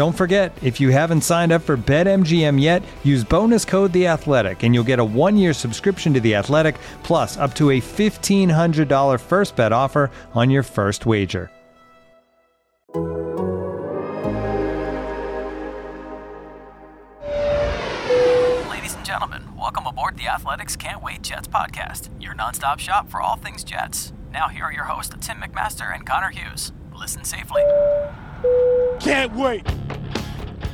Don't forget, if you haven't signed up for BetMGM yet, use bonus code The Athletic, and you'll get a one-year subscription to The Athletic, plus up to a fifteen hundred dollar first bet offer on your first wager. Ladies and gentlemen, welcome aboard the Athletics Can't Wait Jets podcast, your nonstop shop for all things Jets. Now, here are your hosts, Tim McMaster and Connor Hughes. Listen safely. Can't wait.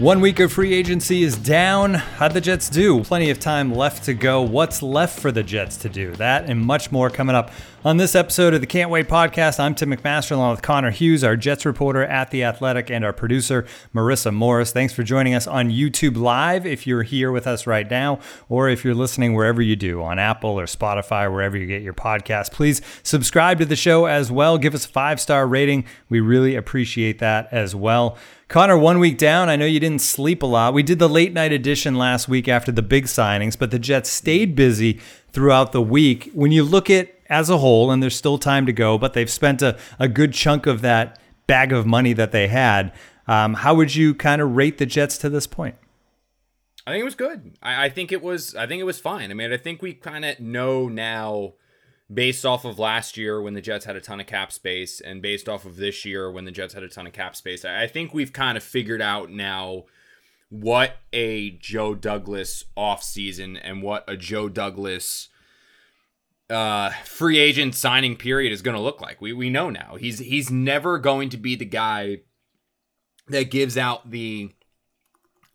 One week of free agency is down. How'd the Jets do? Plenty of time left to go. What's left for the Jets to do? That and much more coming up on this episode of the Can't Wait podcast. I'm Tim McMaster along with Connor Hughes, our Jets reporter at The Athletic, and our producer, Marissa Morris. Thanks for joining us on YouTube Live if you're here with us right now, or if you're listening wherever you do on Apple or Spotify, wherever you get your podcast. Please subscribe to the show as well. Give us a five star rating. We really appreciate that as well. Connor, one week down. I know you didn't sleep a lot. We did the late night edition last week after the big signings, but the Jets stayed busy throughout the week. When you look at as a whole, and there's still time to go, but they've spent a, a good chunk of that bag of money that they had. Um, how would you kind of rate the Jets to this point? I think it was good. I, I think it was. I think it was fine. I mean, I think we kind of know now based off of last year when the Jets had a ton of cap space and based off of this year when the Jets had a ton of cap space, I think we've kind of figured out now what a Joe Douglas offseason and what a Joe Douglas uh free agent signing period is going to look like. We we know now. He's he's never going to be the guy that gives out the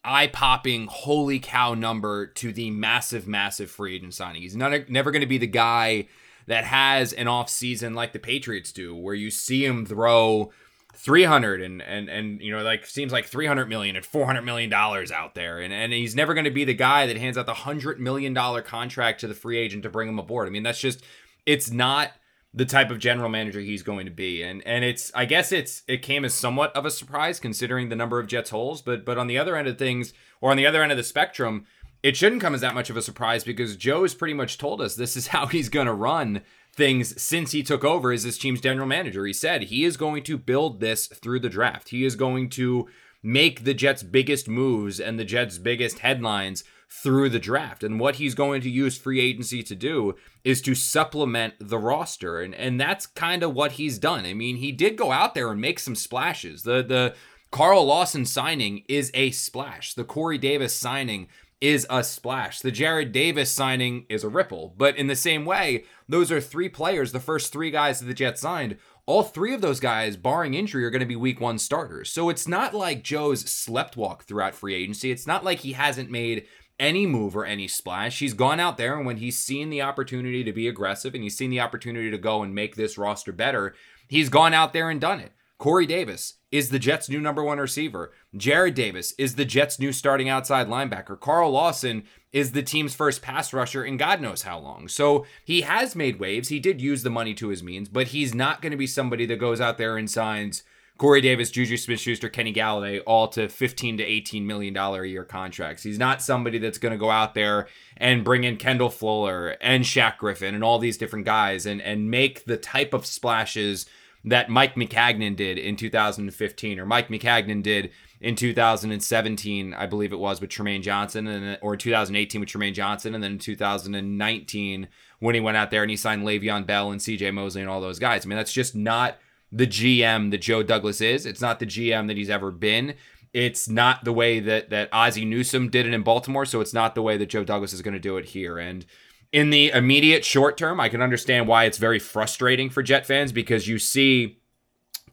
eye-popping holy cow number to the massive massive free agent signing. He's not never going to be the guy that has an off season like the Patriots do, where you see him throw 300 and and and you know like seems like 300 million and 400 million dollars out there and and he's never going to be the guy that hands out the 100 million dollar contract to the free agent to bring him aboard. I mean that's just it's not the type of general manager he's going to be and and it's I guess it's it came as somewhat of a surprise considering the number of Jets holes but but on the other end of things or on the other end of the spectrum it shouldn't come as that much of a surprise because Joe has pretty much told us this is how he's going to run things since he took over as this team's general manager. He said he is going to build this through the draft. He is going to make the Jets' biggest moves and the Jets' biggest headlines through the draft. And what he's going to use free agency to do is to supplement the roster. And and that's kind of what he's done. I mean, he did go out there and make some splashes. The the Carl Lawson signing is a splash. The Corey Davis signing is a splash. The Jarrad Davis signing is a ripple. But in the same way, those are three players, the first three guys that the Jets signed. All three of those guys, barring injury, are going to be week one starters. So it's not like Joe's slept walk throughout free agency. It's not like he hasn't made any move or any splash. He's gone out there and when he's seen the opportunity to be aggressive and he's seen the opportunity to go and make this roster better, he's gone out there and done it. Corey Davis is the Jets' new number one receiver. Jarrad Davis is the Jets' new starting outside linebacker. Carl Lawson is the team's first pass rusher in God knows how long. So he has made waves. He did use the money to his means, but he's not going to be somebody that goes out there and signs Corey Davis, Juju Smith Schuster, Kenny Golladay, all to 15 to 18 million dollar a year contracts. He's not somebody that's going to go out there and bring in Kendall Fuller and Shaq Griffin and all these different guys and, and make the type of splashes that Mike Maccagnan did in 2015 or Mike Maccagnan did in 2017, I believe it was with Trumaine Johnson and or 2018 with Trumaine Johnson and then in 2019 when he went out there and he signed Le'Veon Bell and CJ Mosley and all those guys. I mean, that's just not the GM that Joe Douglas is. It's not the GM that he's ever been. It's not the way that that Ozzie Newsome did it in Baltimore, so it's not the way that Joe Douglas is going to do it here. And in the immediate short term, I can understand why it's very frustrating for Jet fans because you see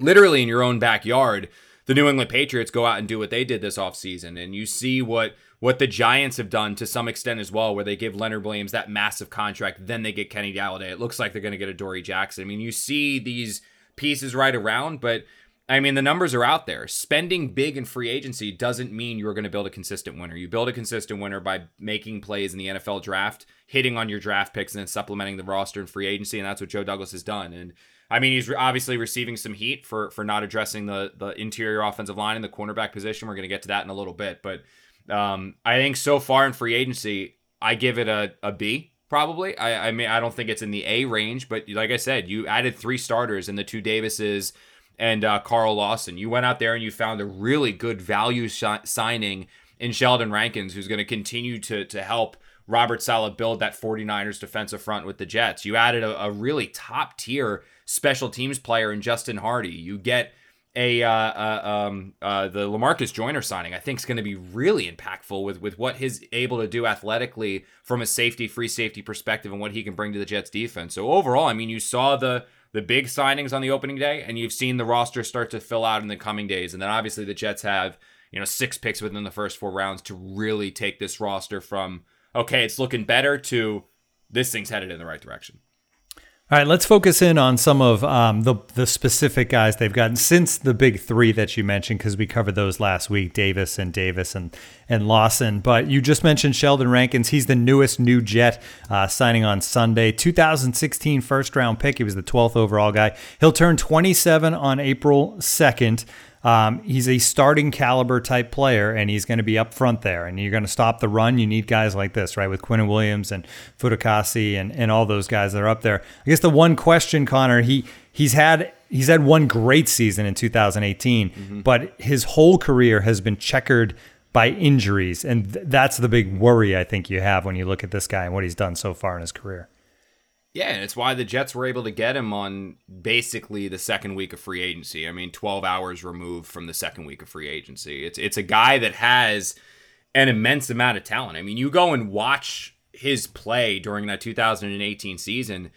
literally in your own backyard the New England Patriots go out and do what they did this offseason and you see what what the Giants have done to some extent as well, where they give Leonard Williams that massive contract, then they get Kenny Golladay. It looks like they're going to get Adoree Jackson. I mean, you see these pieces right around, but I mean, the numbers are out there. Spending big in free agency doesn't mean you're going to build a consistent winner. You build a consistent winner by making plays in the NFL draft, hitting on your draft picks, and then supplementing the roster in free agency. And that's what Joe Douglas has done. And I mean, he's obviously receiving some heat for for not addressing the the interior offensive line and the cornerback position. We're going to get to that in a little bit, but um, I think so far in free agency, I give it a, a B probably. I, I mean, I don't think it's in the A range, but like I said, you added three starters in the two Davises and uh, Carl Lawson. You went out there and you found a really good value sh- signing in Sheldon Rankins, who's going to continue to to help Robert Saleh build that 49ers defensive front with the Jets. You added a, a really top tier special teams player in Justin Hardy. You get a uh, uh, um, uh, the Lamarcus Joyner signing, I think, is going to be really impactful with with what he's able to do athletically from a safety, free safety perspective, and what he can bring to the Jets defense. So overall, I mean, you saw the the big signings on the opening day, and you've seen the roster start to fill out in the coming days, and then obviously the Jets have you know six picks within the first four rounds to really take this roster from okay, it's looking better to this thing's headed in the right direction. All right, let's focus in on some of um, the the specific guys they've gotten since the big three that you mentioned, because we covered those last week: Davis and Davis and and Lawson. But you just mentioned Sheldon Rankins. He's the newest new Jet, uh, signing on Sunday. 2016 first round pick. He was the 12th overall guy. He'll turn 27 on April 2nd. Um, he's a starting caliber type player, and he's going to be up front there. And you're going to stop the run. You need guys like this, right? With Quinnen Williams and Fatukasi and, and all those guys that are up there. I guess the one question, Connor, he he's had he's had one great season in 2018, mm-hmm. but his whole career has been checkered by injuries, and th- that's the big worry I think you have when you look at this guy and what he's done so far in his career. Yeah, and it's why the Jets were able to get him on basically the second week of free agency. I mean, 12 hours removed from the second week of free agency. It's it's a guy that has an immense amount of talent. I mean, you go and watch his play during that 2018 season,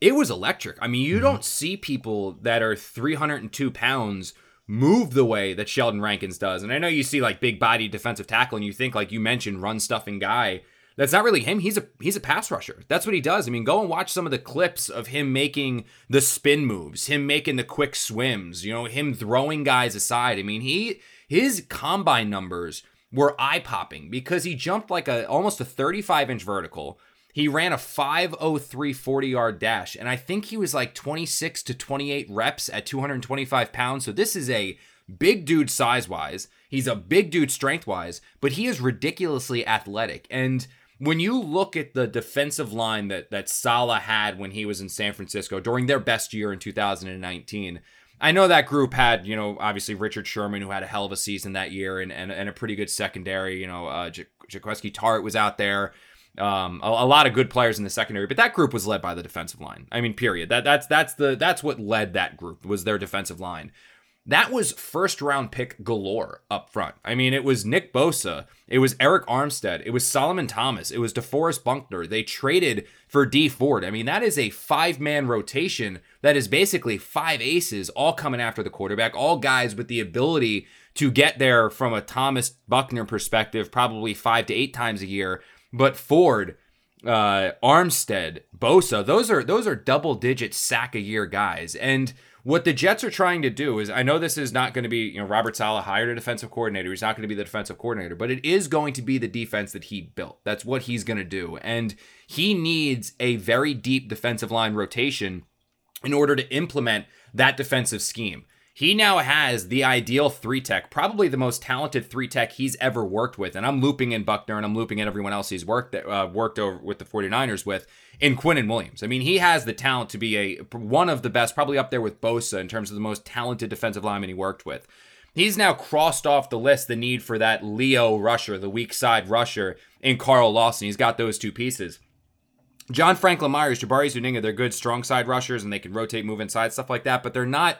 it was electric. I mean, you mm-hmm. don't see people that are 302 pounds move the way that Sheldon Rankins does. And I know you see like big body defensive tackle and you think like you mentioned run stuffing guy that's not really him. He's a he's a pass rusher. That's what he does. I mean, go and watch some of the clips of him making the spin moves, him making the quick swims, you know, him throwing guys aside. I mean, he his combine numbers were eye-popping because he jumped like a almost a 35-inch vertical. He ran a 503 40 yard dash, and I think he was like 26 to 28 reps at 225 pounds. So this is a big dude size wise. He's a big dude strength wise, but he is ridiculously athletic. And when you look at the defensive line that that Saleh had when he was in San Francisco during their best year in 2019, I know that group had, you know, obviously Richard Sherman, who had a hell of a season that year and, and, and a pretty good secondary. You know, uh, J- Jaquiski Tartt was out there. Um, a, a, lot of good players in the secondary, but that group was led by the defensive line. I mean, period. That that's that's the that's what led that group was their defensive line that was first round pick galore up front. I mean, it was Nick Bosa, it was Arik Armstead, it was Solomon Thomas, it was DeForest Buckner. They traded for Dee Ford. I mean, that is a five man rotation that is basically five aces all coming after the quarterback, all guys with the ability to get there from a Thomas Buckner perspective, probably five to eight times a year. But Ford, uh, Armstead, Bosa, those are those are double digit sack a year guys. And what the Jets are trying to do is, I know this is not going to be, you know, Robert Saleh hired a defensive coordinator. He's not going to be the defensive coordinator, but it is going to be the defense that he built. That's what he's going to do. And he needs a very deep defensive line rotation in order to implement that defensive scheme. He now has the ideal three tech, probably the most talented three tech he's ever worked with. And I'm looping in Buckner and I'm looping in everyone else he's worked uh, worked over with the 49ers with in Quinnen Williams. I mean, he has the talent to be a one of the best, probably up there with Bosa in terms of the most talented defensive lineman he worked with. He's now crossed off the list the need for that Leo rusher, the weak side rusher in Carl Lawson. He's got those two pieces. John Franklin Myers, Jabari Zuniga, they're good strong side rushers and they can rotate, move inside, stuff like that, but they're not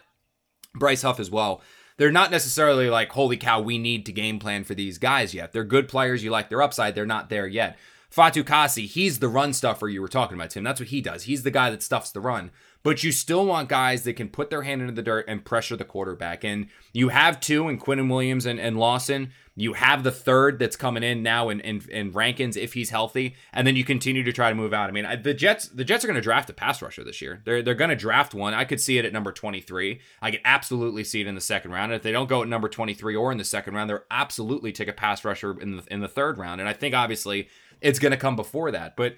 Bryce Huff as well. They're not necessarily like, holy cow, we need to game plan for these guys yet. They're good players. You like their upside. They're not there yet. Fatukasi, he's the run stuffer you were talking about, Tim. That's what he does. He's the guy that stuffs the run. But you still want guys that can put their hand into the dirt and pressure the quarterback. And you have two in Quinnen Williams and, and Lawson. You have the third that's coming in now in, in, in Rankins if he's healthy, and then you continue to try to move out. I mean, the Jets the Jets are going to draft a pass rusher this year. They're they're going to draft one. I could see it at number 23. I could absolutely see it in the second round. And if they don't go at number 23 or in the second round, they're absolutely take a pass rusher in the in the third round. And I think obviously it's going to come before that. But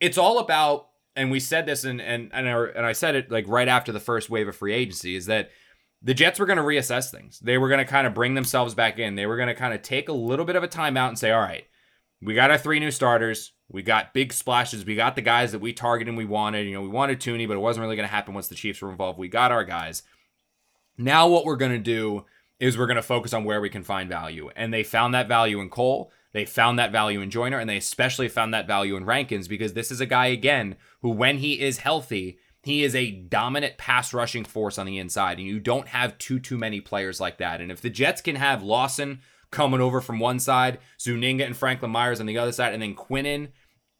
it's all about, and we said this, and and and, our, and I said it like right after the first wave of free agency, is that the Jets were going to reassess things. They were going to kind of bring themselves back in. They were going to kind of take a little bit of a timeout and say, all right, we got our three new starters. We got big splashes. We got the guys that we targeted and we wanted. You know, we wanted Thuney, but it wasn't really going to happen once the Chiefs were involved. We got our guys. Now, what we're going to do is we're going to focus on where we can find value. And they found that value in Cole. They found that value in Joyner, and they especially found that value in Rankins because this is a guy, again, who, when he is healthy, he is a dominant pass rushing force on the inside, and you don't have too, too many players like that. And if the Jets can have Lawson coming over from one side, Zuniga and Franklin Myers on the other side, and then Quinnen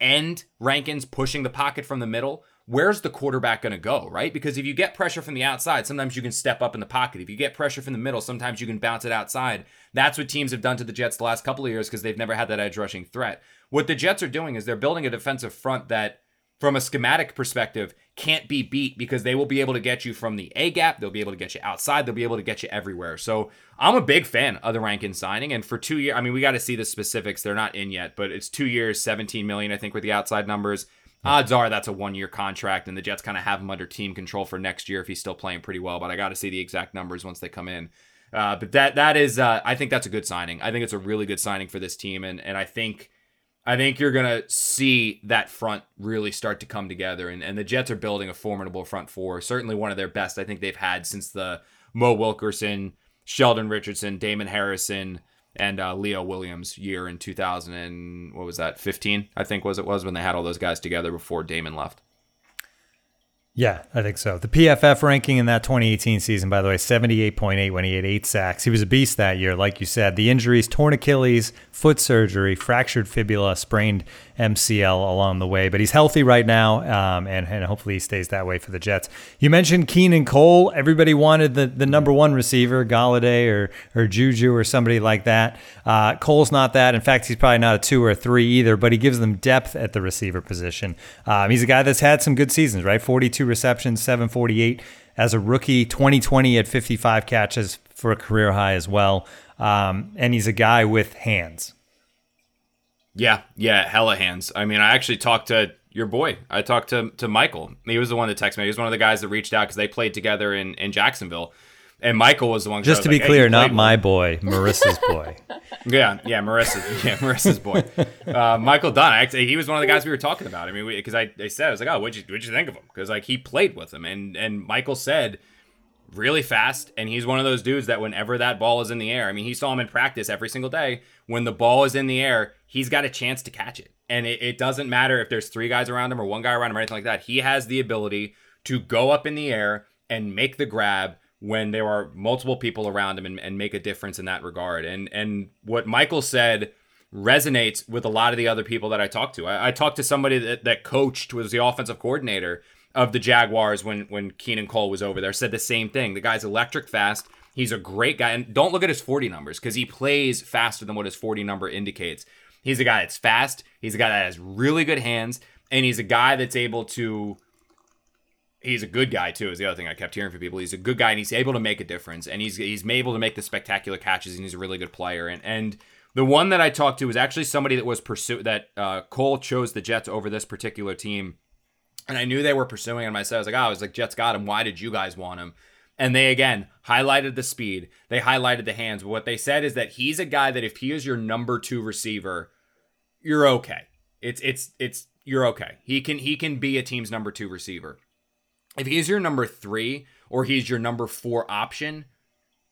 and Rankins pushing the pocket from the middle, where's the quarterback going to go, right? Because if you get pressure from the outside, sometimes you can step up in the pocket. If you get pressure from the middle, sometimes you can bounce it outside. That's what teams have done to the Jets the last couple of years because they've never had that edge rushing threat. What the Jets are doing is they're building a defensive front that, from a schematic perspective, can't be beat because they will be able to get you from the A gap. They'll be able to get you outside. They'll be able to get you everywhere. So I'm a big fan of the Rankin signing. And for two years, I mean, we got to see the specifics. They're not in yet, but it's two years, 17 million, I think, with the outside numbers. Odds are that's a one year contract, and the Jets kind of have him under team control for next year if he's still playing pretty well. But I got to see the exact numbers once they come in. Uh, but that that is, uh, I think that's a good signing. I think it's a really good signing for this team, and and I think I think you're gonna see that front really start to come together. And and the Jets are building a formidable front four, certainly one of their best I think they've had since the Mo Wilkerson, Sheldon Richardson, Damon Harrison, and uh, Leo Williams year in 2000 and what was that 15 I think was it was when they had all those guys together before Damon left. Yeah, I think so. The PFF ranking in that 2018 season, by the way, 78.8 when he had eight sacks. He was a beast that year, like you said. The injuries, torn Achilles, foot surgery, fractured fibula, sprained MCL along the way, but he's healthy right now, um, and, and hopefully he stays that way for the Jets. You mentioned Keelan Cole. Everybody wanted the, the number one receiver, Golladay or, or Juju or somebody like that. Uh, Cole's not that. In fact, he's probably not a two or a three either, but he gives them depth at the receiver position. Um, he's a guy that's had some good seasons, right? 42 receptions, 748 as a rookie, 2020 at 55 catches for a career high as well. Um, and he's a guy with hands. Yeah, yeah, hella hands. I mean, I actually talked to your boy. I talked to to Michael. He was the one that texted me. He was one of the guys that reached out because they played together in, in Jacksonville. And Michael was the one. Just to be like, clear, hey, not my boy, Marissa's boy. yeah, yeah, Marissa's, yeah, Marissa's boy. Uh, Michael Dunn. Actually, he was one of the guys we were talking about. I mean, because I, I said I was like, oh, what'd you what'd you think of him? Because like he played with him, and and Michael said really fast, and he's one of those dudes that whenever that ball is in the air, I mean, he saw him in practice every single day. When the ball is in the air, he's got a chance to catch it. And it, it doesn't matter if there's three guys around him or one guy around him or anything like that. He has the ability to go up in the air and make the grab when there are multiple people around him and, and make a difference in that regard. And and what Michael said resonates with a lot of the other people that I talked to. I, I talked to somebody that, that coached was the offensive coordinator of the Jaguars when when Keelan Cole was over there. Said the same thing. The guy's electric fast. He's a great guy. And don't look at his 40 numbers because he plays faster than what his 40 number indicates. He's a guy that's fast. He's a guy that has really good hands. And he's a guy that's able to. He's a good guy too. Is the other thing I kept hearing from people. He's a good guy and he's able to make a difference. And he's he's able to make the spectacular catches. And he's a really good player. And and the one that I talked to was actually somebody that was pursue that uh, Cole chose the Jets over this particular team and I knew they were pursuing him. I said, I was like, oh, I was like, Jets got him. Why did you guys want him? And they again highlighted the speed. They highlighted the hands. But what they said is that he's a guy that if he is your number two receiver, you're okay. It's it's it's you're okay. He can he can be a team's number two receiver. If he's your number three or he's your number four option,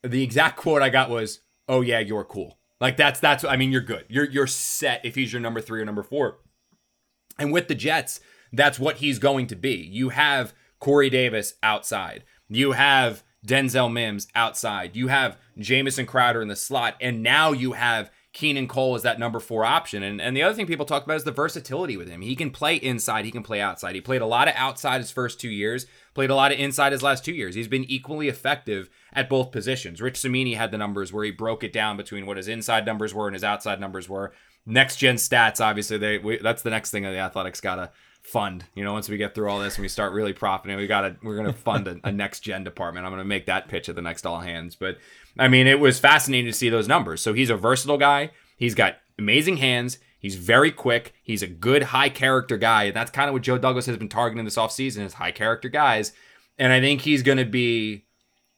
the exact quote I got was, "Oh yeah, you're cool." Like that's that's I mean you're good. You're you're set if he's your number three or number four. And with the Jets, that's what he's going to be. You have Corey Davis outside. You have Denzel Mims outside. You have Jamison Crowder in the slot, and now you have Keelan Cole is that number four option. And and the other thing people talk about is the versatility with him. He can play inside, he can play outside. He played a lot of outside his first two years, played a lot of inside his last two years. He's been equally effective at both positions. Rich Cimini had the numbers where he broke it down between what his inside numbers were and his outside numbers were. Next gen stats, obviously, they we, that's the next thing that the Athletics gotta fund. You know, once we get through all this and we start really profiting, we gotta we're gonna fund a, a next gen department. I'm gonna make that pitch at the next all hands. But I mean, it was fascinating to see those numbers. So he's a versatile guy. He's got amazing hands. He's very quick. He's a good high character guy. And that's kind of what Joe Douglas has been targeting this offseason is high character guys. And I think he's going to be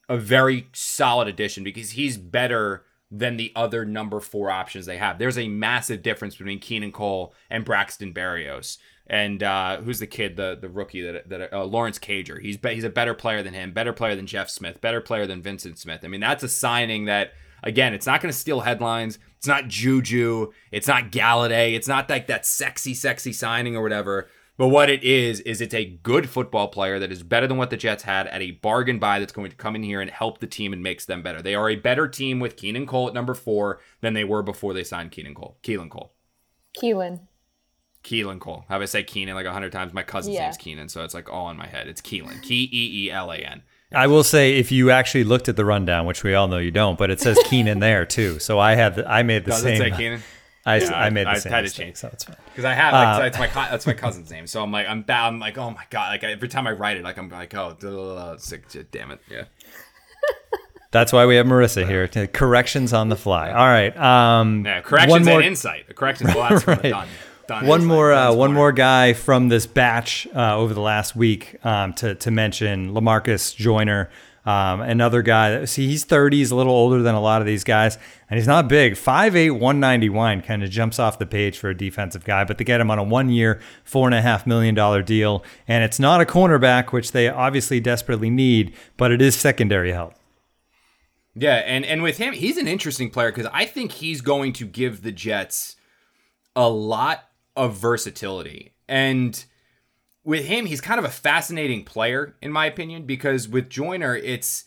a very solid addition because he's better than the other number four options they have. There's a massive difference between Keelan Cole and Braxton Berrios. And uh, who's the kid, the the rookie that that uh, Lawrence Cager? He's be, he's a better player than him, better player than Jeff Smith, better player than Vyncint Smith. I mean, that's a signing that again, it's not going to steal headlines. It's not Juju. It's not Golladay. It's not like that sexy, sexy signing or whatever. But what it is, is it's a good football player that is better than what the Jets had at a bargain buy that's going to come in here and help the team and makes them better. They are a better team with Keelan Cole at number four than they were before they signed Keenan Cole. Keelan Cole. Keelan. Keelan Cole. Have I say Keenan like a hundred times? My cousin's Yeah. name's Keenan, so it's like all in my head. It's Keelan. K E E L A N. I will say, if you actually looked at the rundown, which we all know you don't, but it says Keenan there too. So I had, the, I made the Does same. it say Keenan? I, Yeah, I made the I- same had to mistake, change. so it's fine. Because I have like, Uh, that's my co- that's my cousin's name. So I'm like I'm bad. I'm like oh my god. Like every time I write it, like I'm like oh duh, duh, it's like, damn it. Yeah. That's why we have Marissa here. To corrections on the fly. All right. Um, Yeah. Corrections one more, and insight. The corrections. Well, that's Right. done. Done. one Insight. more, uh, one more guy from this batch uh, over the last week um, to to mention Lamarcus Joyner. Um, another guy see he's 30, he's a little older than a lot of these guys, and he's not big. 5'8, 191 kind of jumps off the page for a defensive guy, but they get him on a one year, four and a half million dollar deal. And it's not a cornerback, which they obviously desperately need, but it is secondary help. Yeah, and and with him, he's an interesting player because I think he's going to give the Jets a lot of versatility. And with him, he's kind of a fascinating player, in my opinion, because with Joyner, it's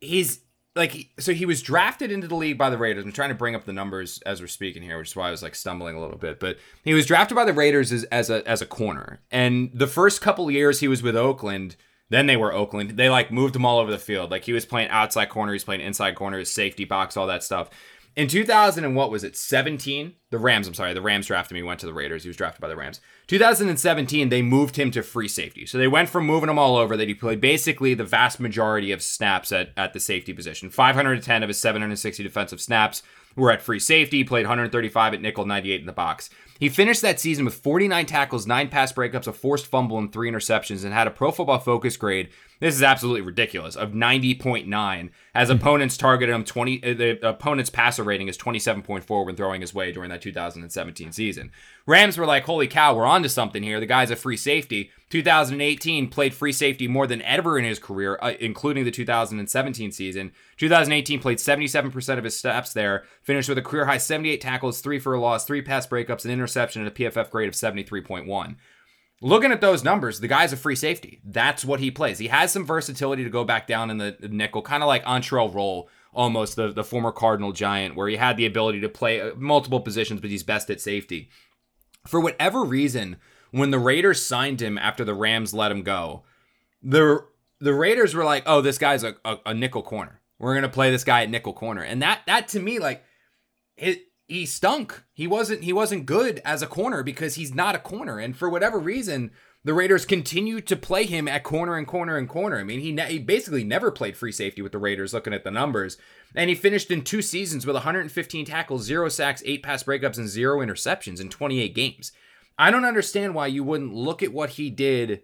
he's like so he was drafted into the league by the Raiders. I'm trying to bring up the numbers as we're speaking here, which is why I was like stumbling a little bit. But he was drafted by the Raiders as, as a as a corner, and the first couple years he was with Oakland. Then they were Oakland. They like moved him all over the field. Like he was playing outside corner, he's playing inside corner, safety box, all that stuff. In 2000 and what was it? 17. The Rams. I'm sorry. The Rams drafted me. Went to the Raiders. He was drafted by the Rams. 2017. They moved him to free safety. So they went from moving him all over that he played basically the vast majority of snaps at at the safety position. 510 of his 760 defensive snaps were at free safety. He played 135 at nickel, 98 in the box. He finished that season with 49 tackles, nine pass breakups, a forced fumble, and three interceptions, and had a Pro Football Focus grade. This is absolutely ridiculous of 90.9. As opponents targeted him 20, uh, the opponent's passer rating is 27.4 when throwing his way during that 2017 season. Rams were like, holy cow, we're onto something here. The guy's a free safety. 2018 played free safety more than ever in his career, uh, including the 2017 season. 2018 played 77% of his steps there, finished with a career high 78 tackles, three for a loss, three pass breakups, an interception, and a PFF grade of 73.1. Looking at those numbers, the guy's a free safety. That's what he plays. He has some versatility to go back down in the, nickel, kind of like Antrel Rolle, almost the, the former Cardinal Giant, where he had the ability to play uh, multiple positions, but he's best at safety. For whatever reason, when the Raiders signed him after the Rams let him go, the the Raiders were like, "Oh, this guy's a, a, a nickel corner. We're gonna play this guy at nickel corner," and that that to me like it he stunk. He wasn't he wasn't good as a corner because he's not a corner, and for whatever reason, the Raiders continued to play him at corner and corner and corner. I mean, he ne- he basically never played free safety with the Raiders. Looking at the numbers, and he finished in two seasons with 115 tackles, zero sacks, eight pass breakups, and zero interceptions in 28 games. I don't understand why you wouldn't look at what he did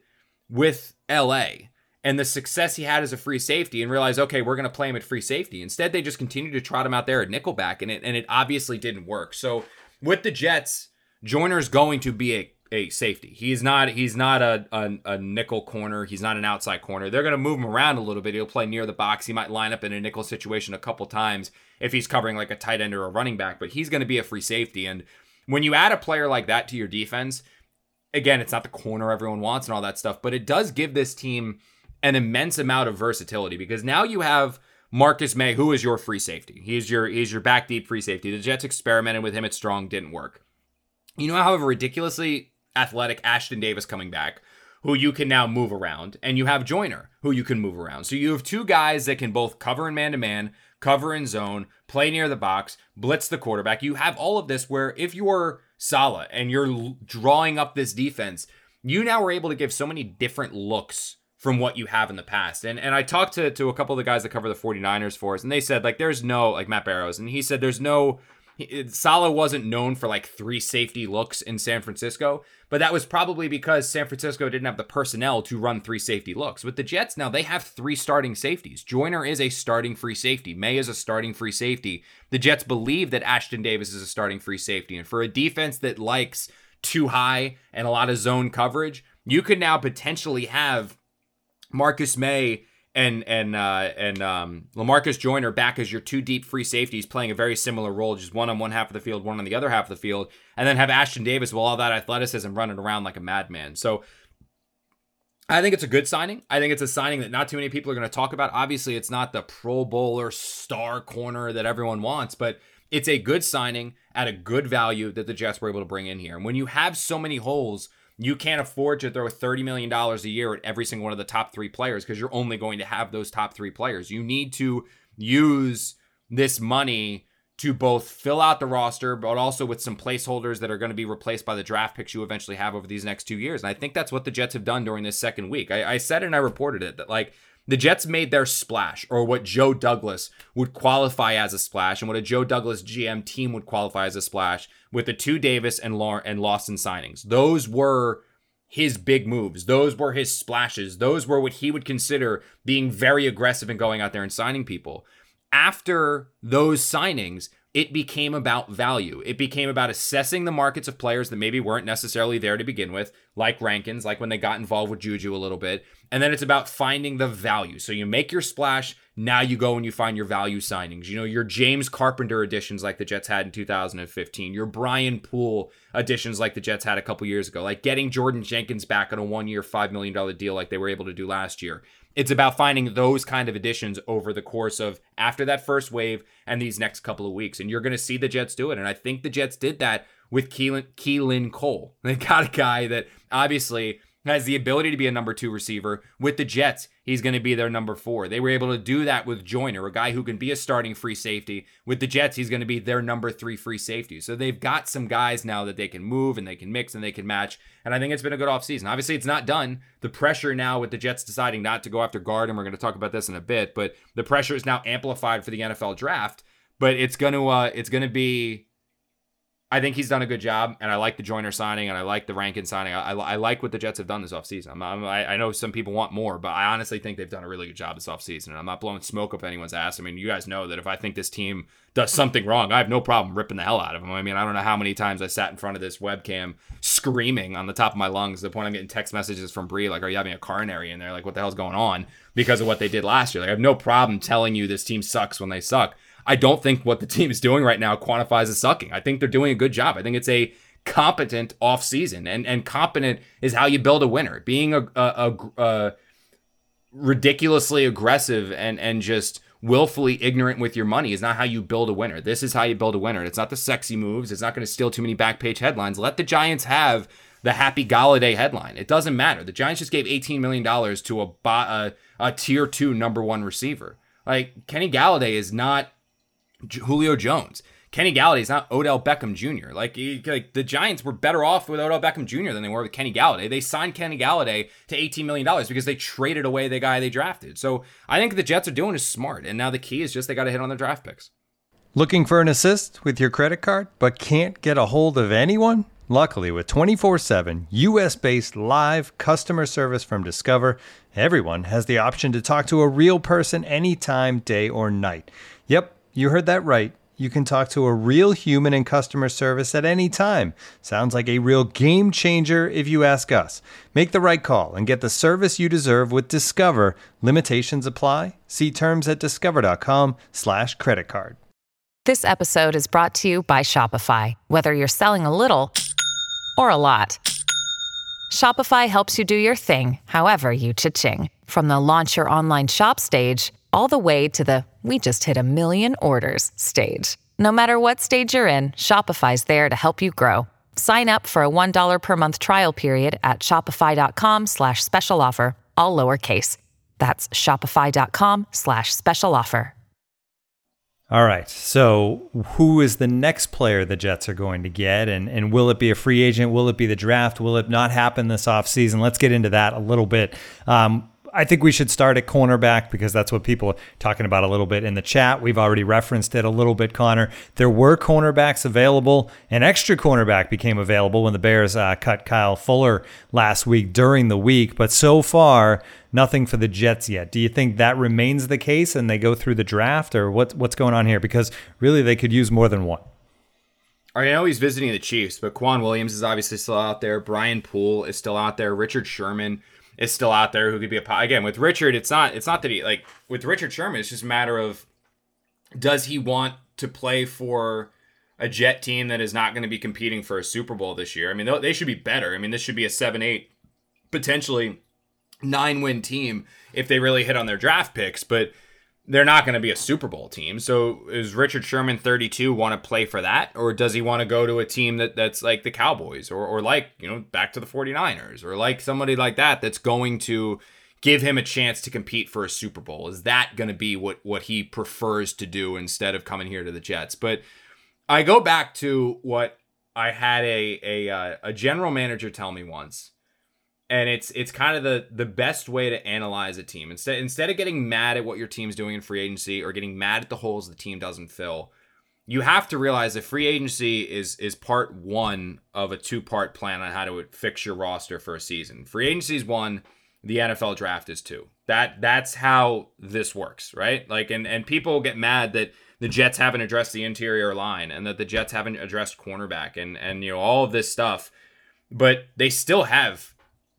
with LA and the success he had as a free safety and realize, okay, we're going to play him at free safety. Instead, they just continued to trot him out there at nickelback, and it and it obviously didn't work. So with the Jets, Joyner's going to be a, a safety. He's not he's not a, a a nickel corner. He's not an outside corner. They're going to move him around a little bit. He'll play near the box. He might line up in a nickel situation a couple times if he's covering like a tight end or a running back. But he's going to be a free safety. And when you add a player like that to your defense, again, it's not the corner everyone wants and all that stuff, but it does give this team an immense amount of versatility because now you have Marcus Maye, who is your free safety. He's your he's your back deep free safety. The Jets experimented with him at strong, didn't work. You know, however, ridiculously athletic Ashtyn Davis coming back, who you can now move around, and you have Joyner, who you can move around. So you have two guys that can both cover in man to man, cover in zone, play near the box, blitz the quarterback. You have all of this where if you're Saleh and you're drawing up this defense, you now are able to give so many different looks from what you have in the past. And and I talked to to a couple of the guys that cover the 49ers for us and they said like there's no like Matt Barrows and he said there's no Saleh wasn't known for like three safety looks in San Francisco, but that was probably because San Francisco didn't have the personnel to run three safety looks. With the Jets now, they have three starting safeties. Joyner is a starting free safety. Maye is a starting free safety. The Jets believe that Ashtyn Davis is a starting free safety. And for a defense that likes too high and a lot of zone coverage, you could now potentially have Marcus Maye and and uh, and um, Lamarcus Joyner back as your two deep free safeties, playing a very similar role, just one on one half of the field, one on the other half of the field, and then have Ashtyn Davis with all that athleticism running around like a madman. So I think it's a good signing. I think it's a signing that not too many people are going to talk about. Obviously, it's not the Pro Bowler star corner that everyone wants, but it's a good signing at a good value that the Jets were able to bring in here. And when you have so many holes you can't afford to throw $30 million a year at every single one of the top three players because you're only going to have those top three players. You need to use this money to both fill out the roster, but also with some placeholders that are going to be replaced by the draft picks you eventually have over these next two years. And I think that's what the Jets have done during this second week. I, I said and I reported it that like the Jets made their splash, or what Joe Douglas would qualify as a splash, and what a Joe Douglas GM team would qualify as a splash with the two Davis and Law- and Lawson signings. Those were his big moves. Those were his splashes. Those were what he would consider being very aggressive and going out there and signing people. After those signings, it became about value. It became about assessing the markets of players that maybe weren't necessarily there to begin with, like Rankins, like when they got involved with Juju a little bit. And then it's about finding the value. So you make your splash, now you go and you find your value signings. You know, your James Carpenter additions like the Jets had in 2015, your Brian Poole additions like the Jets had a couple years ago, like getting Jordan Jenkins back on a one year, $5 million deal like they were able to do last year. It's about finding those kind of additions over the course of after that first wave and these next couple of weeks. And you're going to see the Jets do it. And I think the Jets did that with Keelan, Keelan Cole. They got a guy that obviously has the ability to be a number two receiver. With the Jets, he's going to be their number four. They were able to do that with Joyner, a guy who can be a starting free safety. With the Jets, he's going to be their number three free safety. So they've got some guys now that they can move and they can mix and they can match. And I think it's been a good offseason. Obviously, it's not done. The pressure now with the Jets deciding not to go after guard, and we're going to talk about this in a bit, but the pressure is now amplified for the NFL draft. But it's going to uh, it's going to be I think he's done a good job, and I like the Joyner signing, and I like the Rankin signing. I, I, I like what the Jets have done this offseason. I'm, I'm, I, know some people want more, but I honestly think they've done a really good job this offseason, and I'm not blowing smoke up anyone's ass. I mean, you guys know that if I think this team does something wrong, I have no problem ripping the hell out of them. I mean, I don't know how many times I sat in front of this webcam screaming on the top of my lungs the point I'm getting text messages from Bree, like, are you having a coronary in there? Like, what the hell's going on? Because of what they did last year. Like, I have no problem telling you this team sucks when they suck. I don't think what the team is doing right now quantifies as sucking. I think they're doing a good job. I think it's a competent offseason. And and competent is how you build a winner. Being a, a, a, a ridiculously aggressive and and just willfully ignorant with your money is not how you build a winner. This is how you build a winner. It's not the sexy moves. It's not going to steal too many back page headlines. Let the Giants have the Happy Golladay headline. It doesn't matter. The Giants just gave $18 million to a, a, a tier two number one receiver. Like Kenny Golladay is not Julio Jones. Kenny Golladay is not Odell Beckham Jr. Like, like the Giants were better off with Odell Beckham Jr. than they were with Kenny Golladay. They signed Kenny Golladay to $18 million because they traded away the guy they drafted. So I think the Jets are doing is smart. And now the key is just they got to hit on their draft picks. Looking for an assist with your credit card, but can't get a hold of anyone? Luckily, with 24 7 US based live customer service from Discover, everyone has the option to talk to a real person anytime, day or night. Yep. You heard that right. You can talk to a real human in customer service at any time. Sounds like a real game changer if you ask us. Make the right call and get the service you deserve with Discover. Limitations apply. See terms at discover.com/slash credit card. This episode is brought to you by Shopify. Whether you're selling a little or a lot. Shopify helps you do your thing, however you cha-ching. From the launch your online shop stage, all the way to the we just hit a million orders stage. No matter what stage you're in, Shopify's there to help you grow. Sign up for a $1 per month trial period at shopify.com slash special offer, all lowercase. That's shopify.com slash special offer. All right. So, who is the next player the Jets are going to get? And, and will it be a free agent? Will it be the draft? Will it not happen this offseason? Let's get into that a little bit. Um, I think we should start at cornerback because that's what people are talking about a little bit in the chat. We've already referenced it a little bit, Connor. There were cornerbacks available. An extra cornerback became available when the Bears uh, cut Kyle Fuller last week during the week. But so far, nothing for the Jets yet. Do you think that remains the case and they go through the draft, or what, what's going on here? Because really, they could use more than one. I know he's visiting the Chiefs, but K'Waun Williams is obviously still out there. Brian Poole is still out there. Richard Sherman is still out there who could be a again with Richard. It's not it's not that he like with Richard Sherman. It's just a matter of does he want to play for a Jet team that is not going to be competing for a Super Bowl this year? I mean, they should be better. I mean, this should be a seven eight potentially nine win team if they really hit on their draft picks, but they're not going to be a Super Bowl team. So is Richard Sherman 32 want to play for that or does he want to go to a team that that's like the Cowboys or or like, you know, back to the 49ers or like somebody like that that's going to give him a chance to compete for a Super Bowl? Is that going to be what what he prefers to do instead of coming here to the Jets? But I go back to what I had a a uh, a general manager tell me once and it's it's kind of the the best way to analyze a team. Instead instead of getting mad at what your team's doing in free agency or getting mad at the holes the team doesn't fill you have to realize that free agency is is part one of a two part plan on how to fix your roster for a season. Free agency is one the nfl draft is two. That that's how this works right? Like and and people get mad that the jets haven't addressed the interior line and that the jets haven't addressed cornerback and and you know all of this stuff but they still have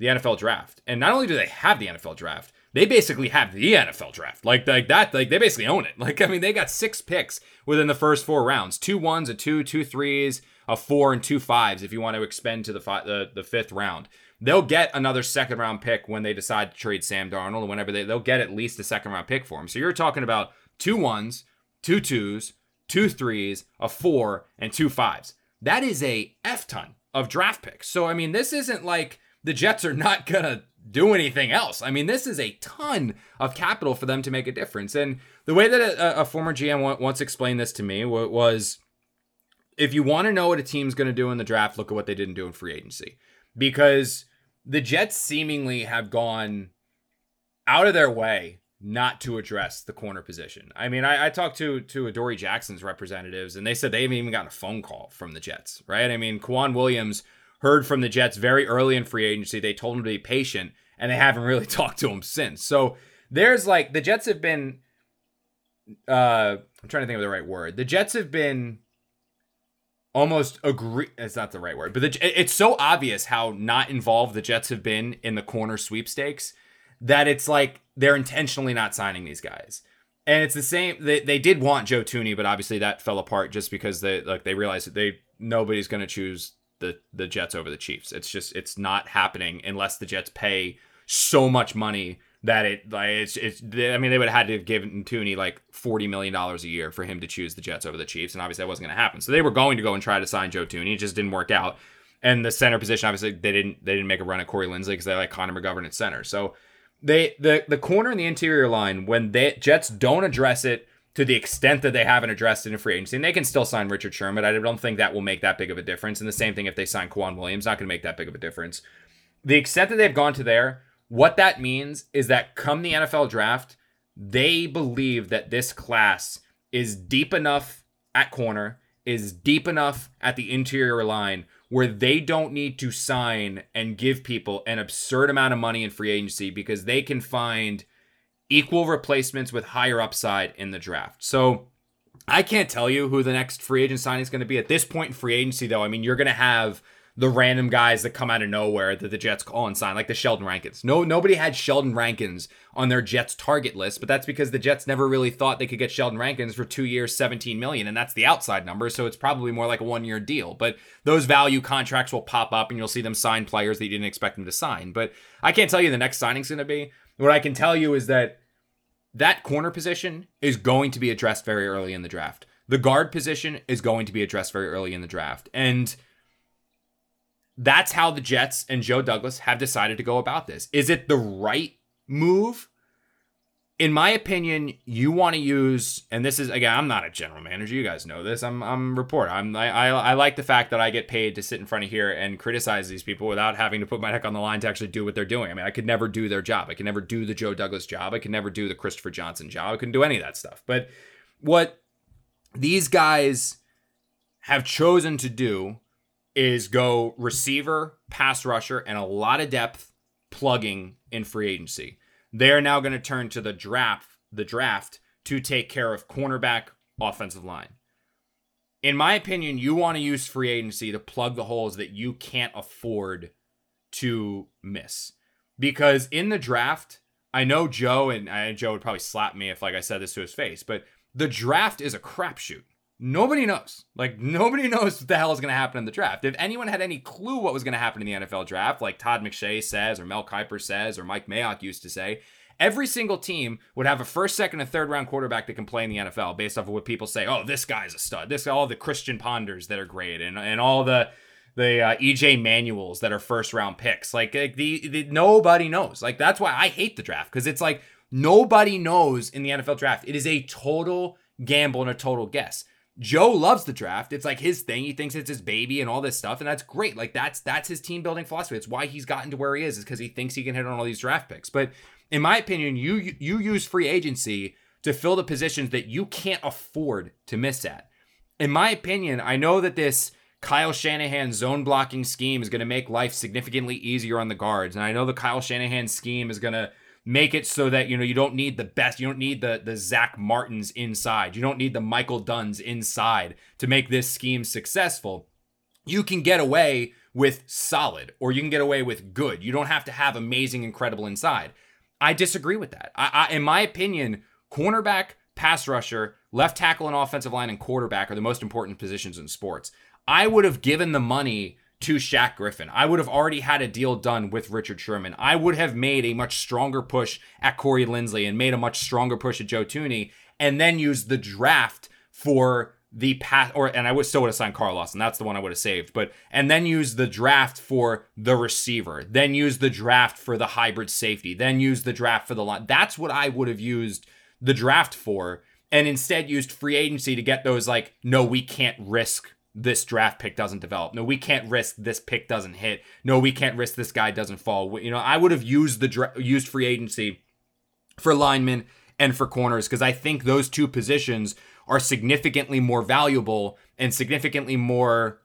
the NFL draft. And not only do they have the NFL draft, they basically have the NFL draft. Like like that, like they basically own it. Like I mean, they got six picks within the first four rounds: two ones, a two, two threes, a four, and two fives. If you want to expend to the fi- the, the fifth round, they'll get another second round pick when they decide to trade Sam Darnold. Whenever they they'll get at least a second round pick for him. So you're talking about two ones, two twos, two threes, a four, and two fives. That is a f ton of draft picks. So I mean, this isn't like the Jets are not going to do anything else. I mean, this is a ton of capital for them to make a difference. And the way that a, a former GM once explained this to me was if you want to know what a team's going to do in the draft, look at what they didn't do in free agency. Because the Jets seemingly have gone out of their way not to address the corner position. I mean, I, I, talked to to Adoree Jackson's representatives, and they said they haven't even gotten a phone call from the Jets, right? I mean, K'Waun Williams heard from the Jets very early in free agency. They told him to be patient, and they haven't really talked to him since. So there's like the Jets have been. Uh, I'm trying to think of the right word. The Jets have been almost agree. It's not the right word, but the, it's so obvious how not involved the Jets have been in the corner sweepstakes that it's like they're intentionally not signing these guys. And it's the same. They, they did want Joe Thuney, but obviously that fell apart just because they like they realized that they nobody's going to choose the the Jets over the Chiefs. It's just it's not happening unless the Jets pay so much money that it like it's it's I mean they would have had to have given Thuney like forty million dollars a year for him to choose the Jets over the Chiefs, and obviously that wasn't going to happen. So they were going to go and try to sign Joe Thuney, it just didn't work out. And the center position, obviously they didn't they didn't make a run at Corey Linsley because they like Connor McGovern at center. So they the the corner and the interior line when the Jets don't address it to the extent that they haven't addressed it in free agency. And they can still sign Richard Sherman. I don't think that will make that big of a difference. And the same thing if they sign K'Waun Williams, not going to make that big of a difference. The extent that they've gone to there, what that means is that come the NFL draft, they believe that this class is deep enough at corner, is deep enough at the interior line where they don't need to sign and give people an absurd amount of money in free agency because they can find equal replacements with higher upside in the draft. So I can't tell you who the next free agent signing is going to be at this point in free agency, though. I mean, you're going to have the random guys that come out of nowhere that the Jets call and sign, like the Sheldon Rankins. No, nobody had Sheldon Rankins on their Jets target list, but that's because the Jets never really thought they could get Sheldon Rankins for two years, 17 million, and that's the outside number. So it's probably more like a one year deal. But those value contracts will pop up and you'll see them sign players that you didn't expect them to sign. But I can't tell you the next signing's going to be. What I can tell you is that that corner position is going to be addressed very early in the draft. The guard position is going to be addressed very early in the draft. And that's how the Jets and Joe Douglas have decided to go about this. Is it the right move? In my opinion, you want to use, and this is again, I'm not a general manager. You guys know this. I'm I'm a reporter. I'm I, I, I like the fact that I get paid to sit in front of here and criticize these people without having to put my neck on the line to actually do what they're doing. I mean, I could never do their job. I could never do the Joe Douglas job. I could never do the Christopher Johnson job. I couldn't do any of that stuff. But what these guys have chosen to do is go receiver, pass rusher, and a lot of depth plugging in free agency. They're now going to turn to the draft, the draft to take care of cornerback, offensive line. In my opinion, you want to use free agency to plug the holes that you can't afford to miss. Because in the draft, I know Joe and Joe would probably slap me if like I said this to his face, but the draft is a crapshoot. Nobody knows. Like nobody knows what the hell is going to happen in the draft. If anyone had any clue what was going to happen in the NFL draft, like Todd McShay says, or Mel Kiper says, or Mike Mayock used to say, every single team would have a first, second, and third round quarterback that can play in the NFL based off of what people say. Oh, this guy's a stud. This all the Christian Ponders that are great, and and all the the uh, EJ Manuels that are first round picks. Like, like the, the nobody knows. Like that's why I hate the draft because it's like nobody knows in the NFL draft. It is a total gamble and a total guess. Joe loves the draft. It's like his thing. He thinks it's his baby and all this stuff, and that's great. Like that's that's his team building philosophy. It's why he's gotten to where he is, is because he thinks he can hit on all these draft picks. But in my opinion, you you use free agency to fill the positions that you can't afford to miss at. In my opinion, I know that this Kyle Shanahan zone blocking scheme is going to make life significantly easier on the guards, and I know the Kyle Shanahan scheme is going to make it so that you know you don't need the best you don't need the the Zack Martins inside. You don't need the Michael Dunns inside to make this scheme successful. You can get away with solid or you can get away with good. You don't have to have amazing incredible inside. I disagree with that. I, I in my opinion cornerback pass rusher left tackle and offensive line and quarterback are the most important positions in sports. I would have given the money to Shaq Griffin. I would have already had a deal done with Richard Sherman. I would have made a much stronger push at Corey Linsley and made a much stronger push at Joe Thuney and then used the draft for the path or and I would still would have signed Carl Lawson. That's the one I would have saved. But and then use the draft for the receiver. Then use the draft for the hybrid safety. Then use the draft for the line. That's what I would have used the draft for. And instead used free agency to get those like, no, we can't risk this draft pick doesn't develop. No, we can't risk this pick doesn't hit. No, we can't risk this guy doesn't fall. You know, I would have used the dra- used free agency for linemen and for corners because I think those two positions are significantly more valuable and significantly more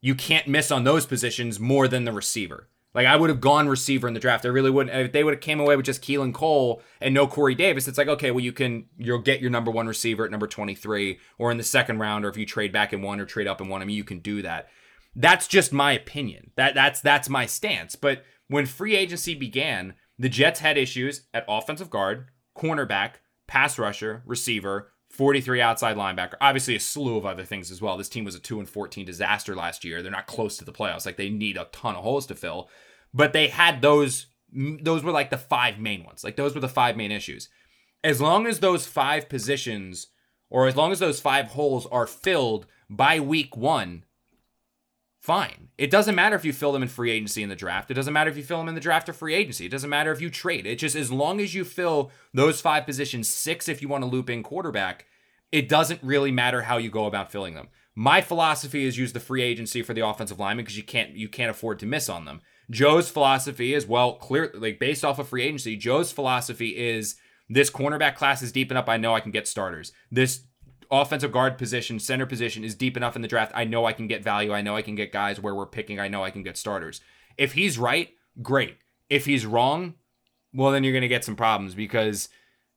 you can't miss on those positions more than the receiver. Like I would have gone receiver in the draft. I really wouldn't. If they would have came away with just Keelan Cole and no Corey Davis, it's like okay, well you can you'll get your number one receiver at number twenty three or in the second round, or if you trade back in one or trade up in one. I mean, you can do that. That's just my opinion. That that's that's my stance. But when free agency began, the Jets had issues at offensive guard, cornerback, pass rusher, receiver, 43 outside linebacker. Obviously, a slew of other things as well. This team was a 2 and 14 disaster last year. They're not close to the playoffs. Like they need a ton of holes to fill. But they had those those were like the five main ones. Like those were the five main issues. As long as those five positions or as long as those five holes are filled by week 1, fine. It doesn't matter if you fill them in free agency in the draft. It doesn't matter if you fill them in the draft or free agency. It doesn't matter if you trade. It just as long as you fill those five positions, six if you want to loop in quarterback, it doesn't really matter how you go about filling them. My philosophy is use the free agency for the offensive lineman because you can't you can't afford to miss on them. Joe's philosophy is well, clear like based off of free agency. Joe's philosophy is this cornerback class is deep enough. I know I can get starters. This offensive guard position, center position is deep enough in the draft. I know I can get value. I know I can get guys where we're picking. I know I can get starters. If he's right, great. If he's wrong, well, then you're going to get some problems because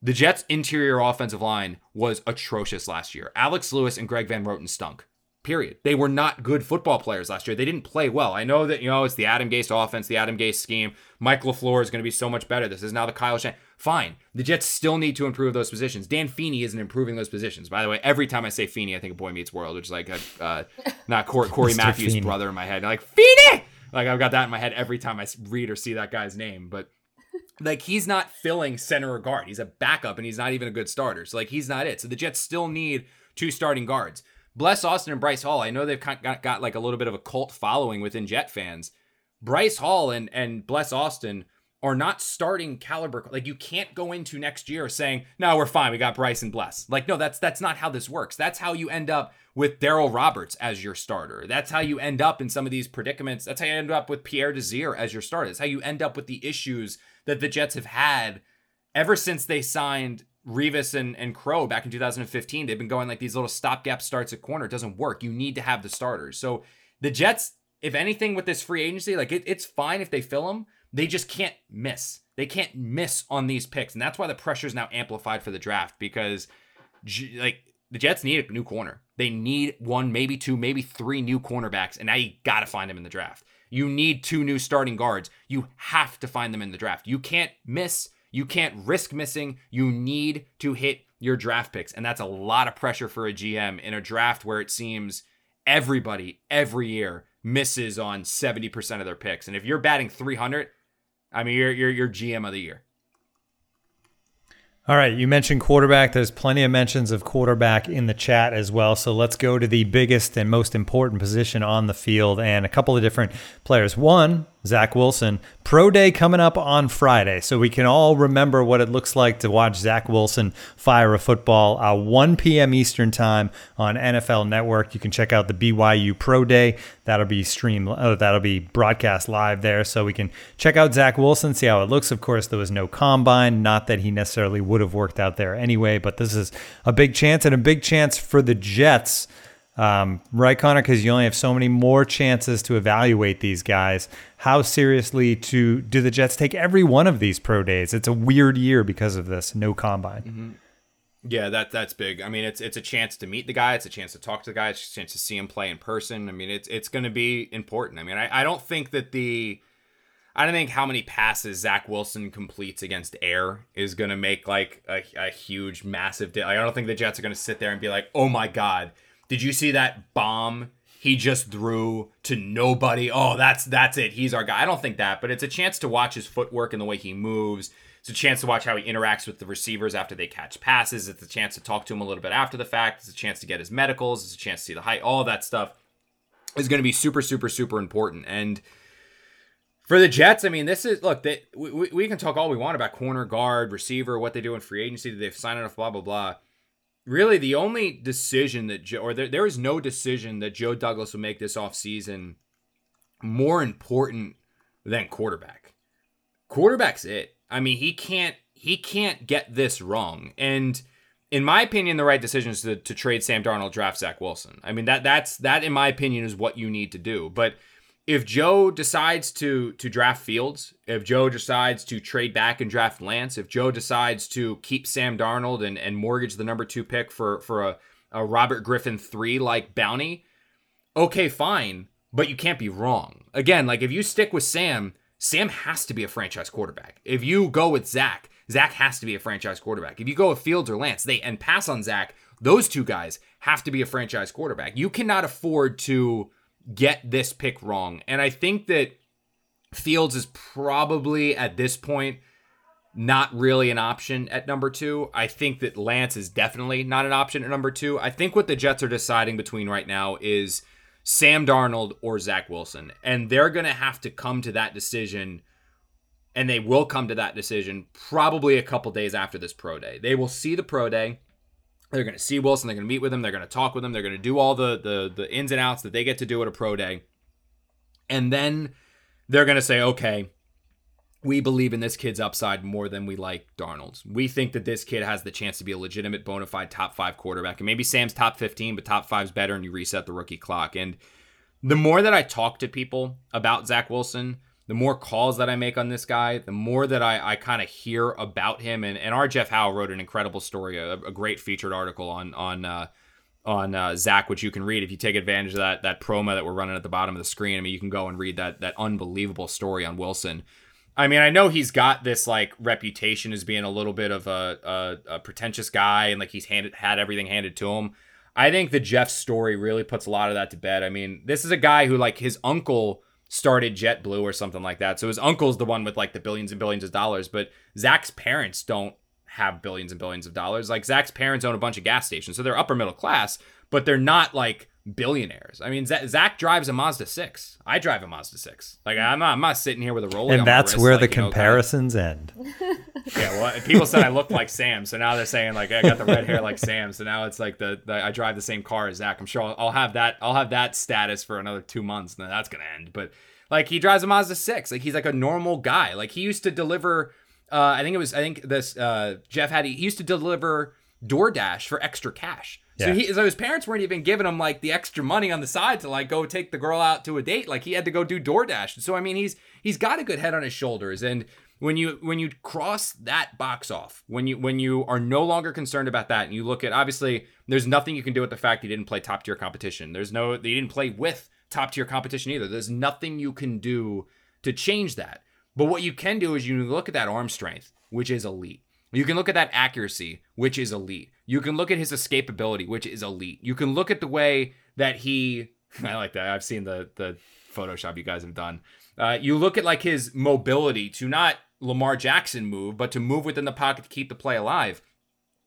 the Jets' interior offensive line was atrocious last year. Alex Lewis and Greg Van Roten stunk. Period. They were not good football players last year. They didn't play well. I know that, you know, it's the Adam Gase offense, the Adam Gase scheme. Mike LaFleur is going to be so much better. This is now the Kyle Shanahan. Fine. The Jets still need to improve those positions. Dan Feeney isn't improving those positions. By the way, every time I say Feeney, I think of Boy Meets World, which is like, a, uh, not Corey, Corey Matthews' Feeney. brother in my head. Like, Feeney! Like, I've got that in my head every time I read or see that guy's name. But like he's not filling center or guard. He's a backup and he's not even a good starter. So like he's not it. So the Jets still need two starting guards. Bless Austin and Bryce Hall. I know they've got, got like a little bit of a cult following within Jet fans. Bryce Hall and and Bless Austin are not starting caliber. Like you can't go into next year saying, "No, we're fine. We got Bryce and Bless." Like no, that's that's not how this works. That's how you end up with Darryl Roberts as your starter. That's how you end up in some of these predicaments. That's how you end up with Pierre Desir as your starter. That's how you end up with the issues that the Jets have had ever since they signed Revis and, and Crow back in 2015. They've been going like these little stopgap starts at corner. It doesn't work. You need to have the starters. So the Jets, if anything, with this free agency, like it, it's fine if they fill them. They just can't miss. They can't miss on these picks. And that's why the pressure is now amplified for the draft because like the Jets need a new corner. They need one, maybe two, maybe three new cornerbacks. And now you got to find them in the draft. You need two new starting guards. You have to find them in the draft. You can't miss. You can't risk missing. You need to hit your draft picks. And that's a lot of pressure for a GM in a draft where it seems everybody every year misses on 70% of their picks. And if you're batting 300, I mean, you're, you're, you're GM of the year. All right, you mentioned quarterback. There's plenty of mentions of quarterback in the chat as well. So let's go to the biggest and most important position on the field and a couple of different players. One, Zach Wilson. Pro Day coming up on Friday, so we can all remember what it looks like to watch Zach Wilson fire a football. Uh, 1 p.m. Eastern Time on NFL Network. You can check out the BYU Pro Day. That'll be stream. Oh, that'll be broadcast live there, so we can check out Zach Wilson, see how it looks. Of course, there was no combine. Not that he necessarily would have worked out there anyway, but this is a big chance and a big chance for the Jets um, right, Connor? Because you only have so many more chances to evaluate these guys. How seriously to do the Jets take every one of these pro days? It's a weird year because of this no combine. Mm-hmm. Yeah, that that's big. I mean, it's it's a chance to meet the guy. It's a chance to talk to the guy. It's a chance to see him play in person. I mean, it's it's going to be important. I mean, I, I don't think that the I don't think how many passes Zach Wilson completes against air is going to make like a, a huge, massive. I don't think the Jets are going to sit there and be like, oh my God, did you see that bomb he just threw to nobody? Oh, that's that's it. He's our guy. I don't think that, but it's a chance to watch his footwork and the way he moves. It's a chance to watch how he interacts with the receivers after they catch passes. It's a chance to talk to him a little bit after the fact. It's a chance to get his medicals. It's a chance to see the height. All that stuff is going to be super, super, super important. And for the Jets, I mean, this is look. They, we, we can talk all we want about corner, guard, receiver, what they do in free agency. They've signed enough, blah blah blah really the only decision that Joe, or there, there is no decision that Joe Douglas will make this offseason more important than quarterback. Quarterback's it. I mean, he can't he can't get this wrong. And in my opinion, the right decision is to, to trade Sam Darnold, draft Zach Wilson. I mean that that's that in my opinion is what you need to do. But if Joe decides to to draft Fields, if Joe decides to trade back and draft Lance, if Joe decides to keep Sam Darnold and, and mortgage the number two pick for for a, a Robert Griffin three like bounty, okay, fine, but you can't be wrong. Again, like if you stick with Sam, Sam has to be a franchise quarterback. If you go with Zach, Zach has to be a franchise quarterback. If you go with Fields or Lance, they and pass on Zach, those two guys have to be a franchise quarterback. You cannot afford to get this pick wrong. And I think that Fields is probably at this point not really an option at number two. I think that Lance is definitely not an option at number two. I think what the Jets are deciding between right now is Sam Darnold or Zach Wilson. And they're going to have to come to that decision. And they will come to that decision probably a couple days after this pro day. They will see the pro day. They're going to see Wilson. They're going to meet with him. They're going to talk with him. They're going to do all the, the the ins and outs that they get to do at a pro day, and then they're going to say, okay, we believe in this kid's upside more than we like Darnold's. We think that this kid has the chance to be a legitimate bona fide top five quarterback, and maybe Sam's top fifteen, but top five's better, and you reset the rookie clock. And the more that I talk to people about Zach Wilson, the more calls that I make on this guy, the more that I, I kind of hear about him. And, and our Jeff Howe wrote an incredible story, a, a great featured article on on uh, on uh, Zach, which you can read if you take advantage of that that promo that we're running at the bottom of the screen. I mean, you can go and read that that unbelievable story on Wilson. I mean, I know he's got this like reputation as being a little bit of a, a, a pretentious guy and like he's handed had everything handed to him. I think the Jeff story really puts a lot of that to bed. I mean, this is a guy who like his uncle started JetBlue or something like that. So his uncle's the one with like the billions and billions of dollars, but Zach's parents don't have billions and billions of dollars. Like Zach's parents own a bunch of gas stations, so they're upper middle class, but they're not like billionaires. I mean, Zach drives a Mazda six. I drive a Mazda six. Like I'm not, I'm not sitting here with a roller. And that's wrist, where like, the comparisons know, end. yeah, well, people said I look like Sam, so now they're saying like I got the red hair like Sam. So now it's like the, the I drive the same car as Zach. I'm sure I'll, I'll, have that. I'll have that status for another two months, and then that's gonna end. But like he drives a Mazda six. Like he's like a normal guy. Like he used to deliver. Uh, I think it was. I think this uh, Jeff had. He used to deliver DoorDash for extra cash. So, he, so his parents weren't even giving him like the extra money on the side to like go take the girl out to a date. Like he had to go do DoorDash. So I mean, he's he's got a good head on his shoulders. And when you when you cross that box off, when you when you are no longer concerned about that, and you look at obviously, there's nothing you can do with the fact he didn't play top tier competition. There's no he didn't play with top tier competition either. There's nothing you can do to change that. But what you can do is you look at that arm strength, which is elite. You can look at that accuracy, which is elite. You can look at his escapability, which is elite. You can look at the way that he I like that. I've seen the the Photoshop you guys have done. Uh, you look at like his mobility to not Lamar Jackson move, but to move within the pocket to keep the play alive.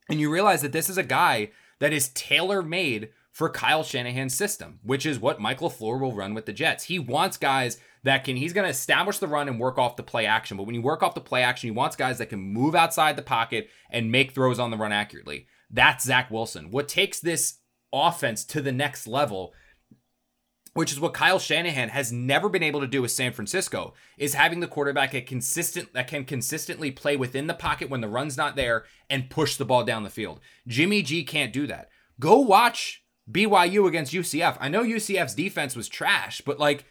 And you realize that this is a guy that is tailor made for Kyle Shanahan's system, which is what Michael LaFleur will run with the Jets. He wants guys that can, he's going to establish the run and work off the play action. But when you work off the play action, he wants guys that can move outside the pocket and make throws on the run accurately. That's Zach Wilson. What takes this offense to the next level which is what Kyle Shanahan has never been able to do with San Francisco, is having the quarterback that consistent that can consistently play within the pocket when the run's not there and push the ball down the field. Jimmy G can't do that. Go watch BYU against UCF. I know UCF's defense was trash, but like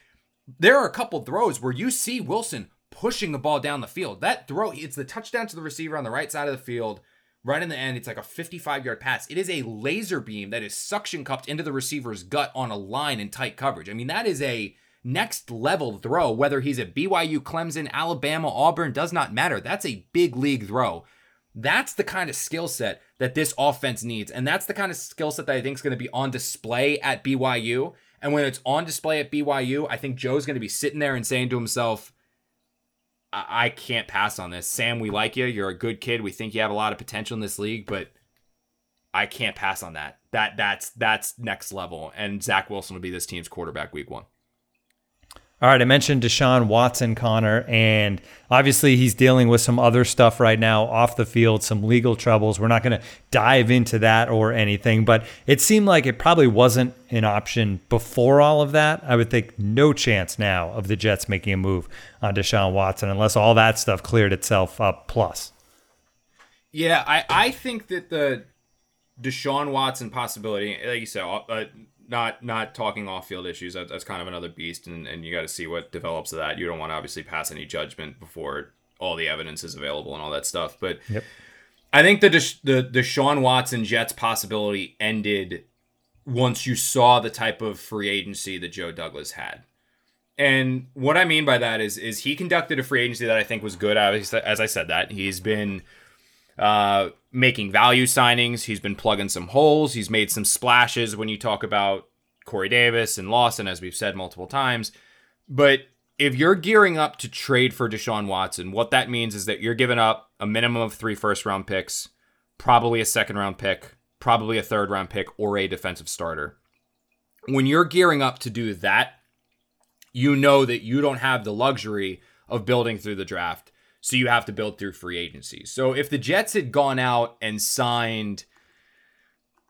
there are a couple throws where you see Wilson pushing the ball down the field. That throw, it's the touchdown to the receiver on the right side of the field right in the end. It's like a 55 yard pass. It is a laser beam that is suction cupped into the receiver's gut on a line in tight coverage. I mean, that is a next level throw, whether he's at BYU, Clemson, Alabama, Auburn, does not matter. That's a big league throw. That's the kind of skill set that this offense needs. And that's the kind of skill set that I think is going to be on display at BYU. And when it's on display at BYU, I think Joe's going to be sitting there and saying to himself, I can't pass on this. Sam, we like you. You're a good kid. We think you have a lot of potential in this league, but I can't pass on that. That that's that's next level. And Zach Wilson will be this team's quarterback week one. All right, I mentioned Deshaun Watson, Connor, and obviously he's dealing with some other stuff right now off the field, some legal troubles. We're not going to dive into that or anything, but it seemed like it probably wasn't an option before all of that. I would think no chance now of the Jets making a move on Deshaun Watson unless all that stuff cleared itself up. Plus, yeah, I I think that the Deshaun Watson possibility, like you said, uh, not not talking off field issues. That, that's kind of another beast, and, and you got to see what develops of that. You don't want to obviously pass any judgment before all the evidence is available and all that stuff. But yep. I think the the Deshaun Watson Jets possibility ended once you saw the type of free agency that Joe Douglas had. And what I mean by that is is he conducted a free agency that I think was good. As I said that he's been uh, making value signings. He's been plugging some holes. He's made some splashes when you talk about Corey Davis and Lawson, as we've said multiple times. But if you're gearing up to trade for Deshaun Watson, what that means is that you're giving up a minimum of three first round picks, probably a second round pick, probably a third round pick, or a defensive starter. When you're gearing up to do that, you know that you don't have the luxury of building through the draft. So you have to build through free agency. So if the Jets had gone out and signed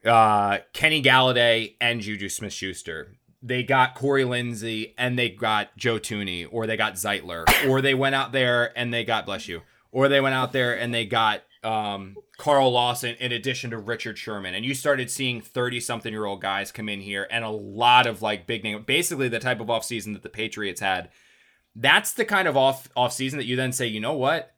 uh, Kenny Golladay and Juju Smith Schuster, they got Corey Linsley and they got Joe Thuney, or they got Zeitler, or they went out there and they got, bless you, or they went out there and they got um, Carl Lawson in addition to Richard Sherman. And you started seeing 30 something year old guys come in here and a lot of like big name, basically the type of offseason that the Patriots had that's the kind of off off season that you then say, you know what?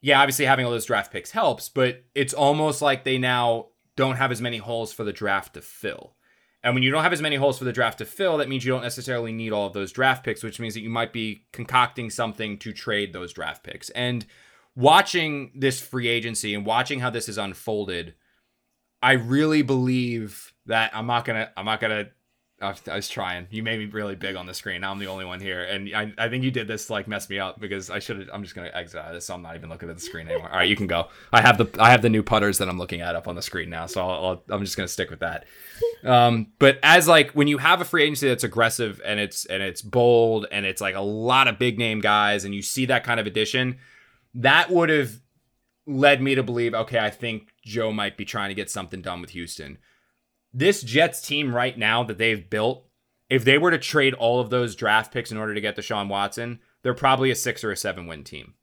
Yeah, obviously having all those draft picks helps, but it's almost like they now don't have as many holes for the draft to fill. And when you don't have as many holes for the draft to fill, that means you don't necessarily need all of those draft picks, which means that you might be concocting something to trade those draft picks. And watching this free agency and watching how this is unfolded, I really believe that I'm not gonna I'm not gonna I was, trying. You made me really big on the screen. Now I'm the only one here, and I, I think you did this to like mess me up because I should. I'm just gonna exit out of this, so I'm not even looking at the screen anymore. All right, you can go. I have the I have the new putters that I'm looking at up on the screen now, so I'll, i am just gonna stick with that. Um, but as like when you have a free agency that's aggressive and it's and it's bold and it's like a lot of big name guys, and you see that kind of addition, that would have led me to believe, okay, I think Joe might be trying to get something done with Houston this Jets team right now that they've built, if they were to trade all of those draft picks in order to get Deshaun Watson, they're probably a six or a seven win team.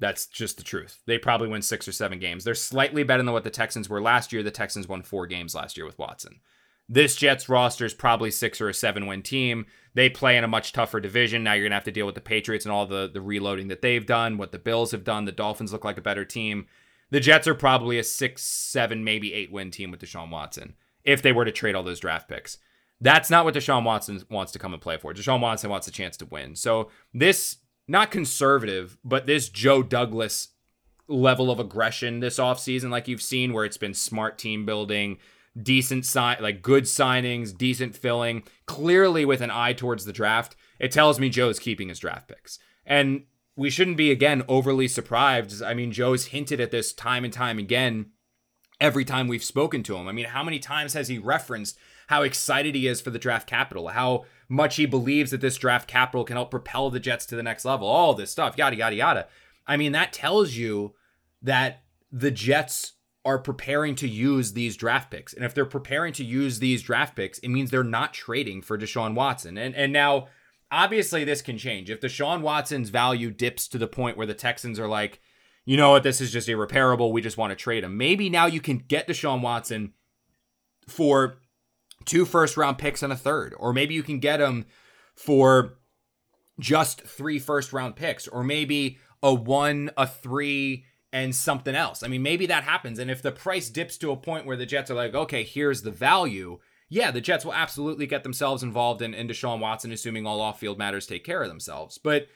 That's just the truth. They probably win six or seven games. They're slightly better than what the Texans were last year. The Texans won four games last year with Watson. This Jets roster is probably six or a seven win team. They play in a much tougher division. Now you're gonna have to deal with the Patriots and all the the reloading that they've done, what the Bills have done. The Dolphins look like a better team. The Jets are probably a six, seven, maybe eight win team with Deshaun Watson if they were to trade all those draft picks. That's not what Deshaun Watson wants to come and play for. Deshaun Watson wants a chance to win. So this not conservative, but this Joe Douglas level of aggression this offseason, like you've seen, where it's been smart team building, decent sign like good signings, decent filling, clearly with an eye towards the draft, it tells me Joe's keeping his draft picks. And we shouldn't be again overly surprised. I mean, Joe's hinted at this time and time again every time we've spoken to him. I mean, how many times has he referenced how excited he is for the draft capital, how much he believes that this draft capital can help propel the Jets to the next level, all this stuff, yada, yada, yada. I mean, that tells you that the Jets are preparing to use these draft picks. And if they're preparing to use these draft picks, it means they're not trading for Deshaun Watson. And and now obviously this can change. If Deshaun Watson's value dips to the point where the Texans are like, you know what, this is just irreparable. We just want to trade him. Maybe now you can get Deshaun Watson for two first round picks and a third, or maybe you can get him for just three first round picks, or maybe a one, a three, and something else. I mean, maybe that happens. And if the price dips to a point where the Jets are like, okay, here's the value, yeah, the Jets will absolutely get themselves involved in, in Deshaun Watson, assuming all off field matters take care of themselves. But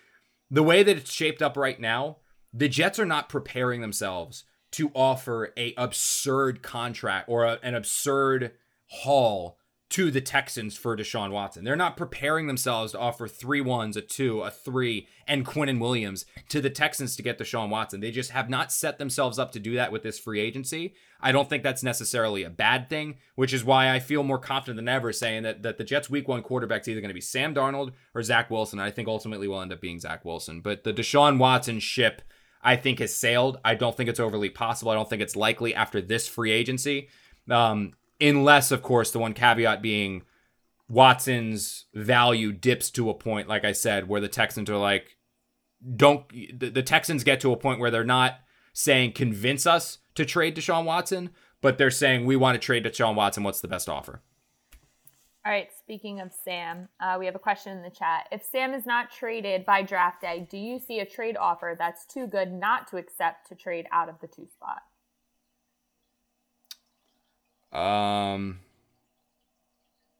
the way that it's shaped up right now, the Jets are not preparing themselves to offer a absurd contract or a, an absurd haul to the Texans for Deshaun Watson. They're not preparing themselves to offer three ones, a two, a three, and Quinnen Williams to the Texans to get Deshaun Watson. They just have not set themselves up to do that with this free agency. I don't think that's necessarily a bad thing, which is why I feel more confident than ever saying that, that the Jets' week one quarterback's either going to be Sam Darnold or Zach Wilson. I think ultimately will end up being Zach Wilson. But the Deshaun Watson ship – I think has sailed. I don't think it's overly possible. I don't think it's likely after this free agency. Um, unless, of course, the one caveat being Watson's value dips to a point, like I said, where the Texans are like, don't the, the Texans get to a point where they're not saying convince us to trade Deshaun Watson, but they're saying we want to trade Deshaun Watson. What's the best offer? All right, speaking of Sam, uh, we have a question in the chat. If Sam is not traded by draft day, do you see a trade offer that's too good not to accept to trade out of the two spot? Um,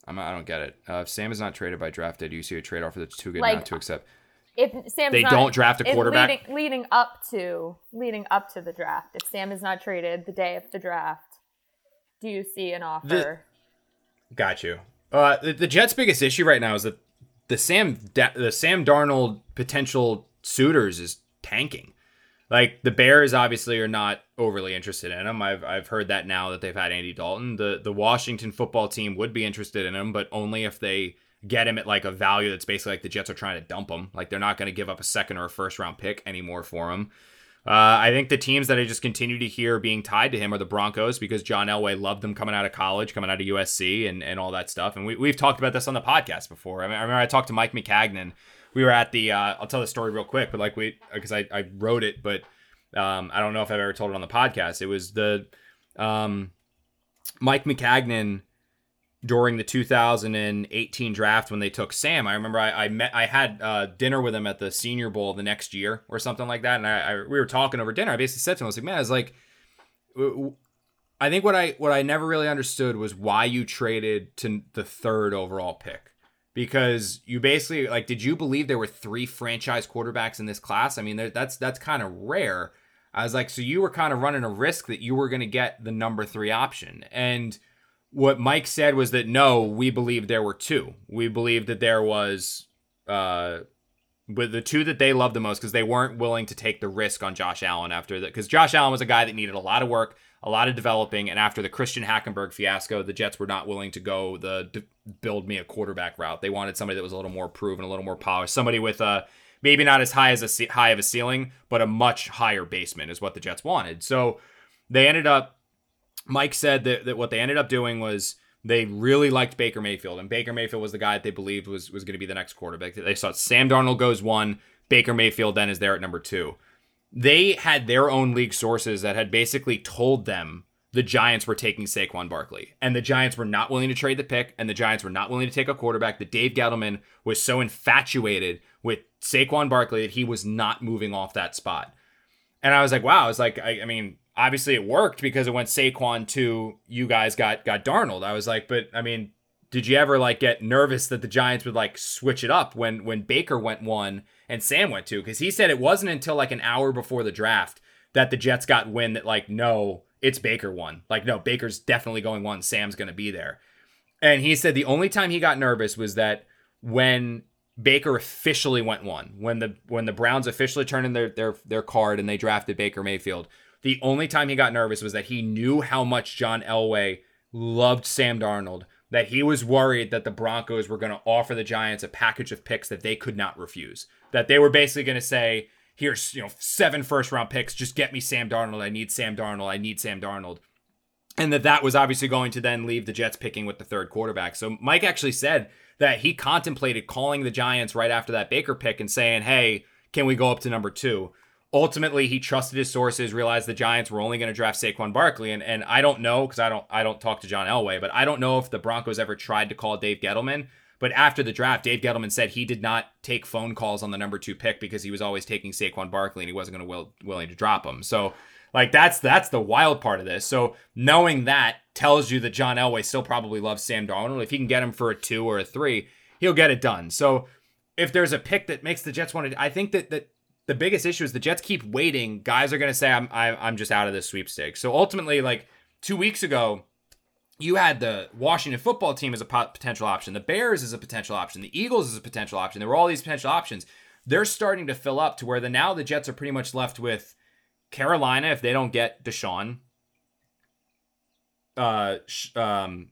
I'm, I don't get it. Uh, if Sam is not traded by draft day, do you see a trade offer that's too good like, not to accept? If Sam they not, don't draft a quarterback leading, leading up to leading up to the draft, if Sam is not traded the day of the draft, do you see an offer? The, got you. Uh, the, the Jets' biggest issue right now is that the Sam the Sam Darnold potential suitors is tanking. Like the Bears obviously are not overly interested in him. I've I've heard that now that they've had Andy Dalton. The the Washington football team would be interested in him, but only if they get him at like a value that's basically like the Jets are trying to dump him. Like they're not going to give up a second or a first round pick anymore for him. Uh, I think the teams that I just continue to hear being tied to him are the Broncos because John Elway loved them coming out of college, coming out of USC, and, and all that stuff. And we, we've talked about this on the podcast before. I, mean, I remember I talked to Mike Maccagnan. We were at the, uh, I'll tell the story real quick, but like we, because I, I wrote it, but um, I don't know if I've ever told it on the podcast. It was the um, Mike Maccagnan during the 2018 draft when they took Sam. I remember I, I met I had uh, dinner with him at the Senior Bowl the next year or something like that, and I, I, we were talking over dinner. I basically said to him, I was like, man, I was like, I think what I what I never really understood was why you traded to the third overall pick. Because you basically like, did you believe there were three franchise quarterbacks in this class? I mean, that's that's kind of rare. I was like, so you were kind of running a risk that you were going to get the number three option. And what Mike said was that no, we believed there were two. We believed that there was uh with the two that they loved the most because they weren't willing to take the risk on Josh Allen after that because Josh Allen was a guy that needed a lot of work, a lot of developing, and after the Christian Hackenberg fiasco, the Jets were not willing to go the build me a quarterback route. They wanted somebody that was a little more proven, a little more polished, somebody with a maybe not as high as a high of a ceiling, but a much higher basement is what the Jets wanted. So they ended up. Mike said that, that what they ended up doing was they really liked Baker Mayfield, and Baker Mayfield was the guy that they believed was was going to be the next quarterback. They saw Sam Darnold goes one, Baker Mayfield then is there at number two. They had their own league sources that had basically told them the Giants were taking Saquon Barkley, and the Giants were not willing to trade the pick, and the Giants were not willing to take a quarterback. That Dave Gettleman was so infatuated with Saquon Barkley that he was not moving off that spot. And I was like, wow, I was like, I, I mean, obviously it worked because it went Saquon to you guys got got Darnold. I was like, but I mean, did you ever like get nervous that the Giants would like switch it up when when Baker went one and Sam went two? Because he said it wasn't until like an hour before the draft that the Jets got wind that like no, it's Baker one. Like no, Baker's definitely going one. Sam's gonna be there. And he said the only time he got nervous was that when Baker officially went one, when the when the Browns officially turned in their their their card and they drafted Baker Mayfield the only time he got nervous was that he knew how much John Elway loved Sam Darnold, that he was worried that the Broncos were going to offer the Giants a package of picks that they could not refuse. That they were basically going to say, here's, you know, seven first round picks, just get me Sam Darnold. I need Sam Darnold. I need Sam Darnold. And that that was obviously going to then leave the Jets picking with the third quarterback. So Mike actually said that he contemplated calling the Giants right after that Baker pick and saying, "Hey, can we go up to number 2?" Ultimately he trusted his sources, realized the Giants were only going to draft Saquon Barkley, and and I don't know because I don't I don't talk to John Elway, but I don't know if the Broncos ever tried to call Dave Gettleman. But after the draft, Dave Gettleman said he did not take phone calls on the number two pick because he was always taking Saquon Barkley and he wasn't going to will, willing to drop him. So like that's that's the wild part of this. So knowing that tells you that John Elway still probably loves Sam Darnold. If he can get him for a two or a three, he'll get it done. So if there's a pick that makes the Jets want to, I think that that the biggest issue is the Jets keep waiting. Guys are going to say, I'm, I'm just out of this sweepstakes. So ultimately, like two weeks ago, you had the Washington football team as a potential option, the Bears as a potential option, the Eagles as a potential option. There were all these potential options. They're starting to fill up to where the now the Jets are pretty much left with Carolina if they don't get Deshaun. Uh, um,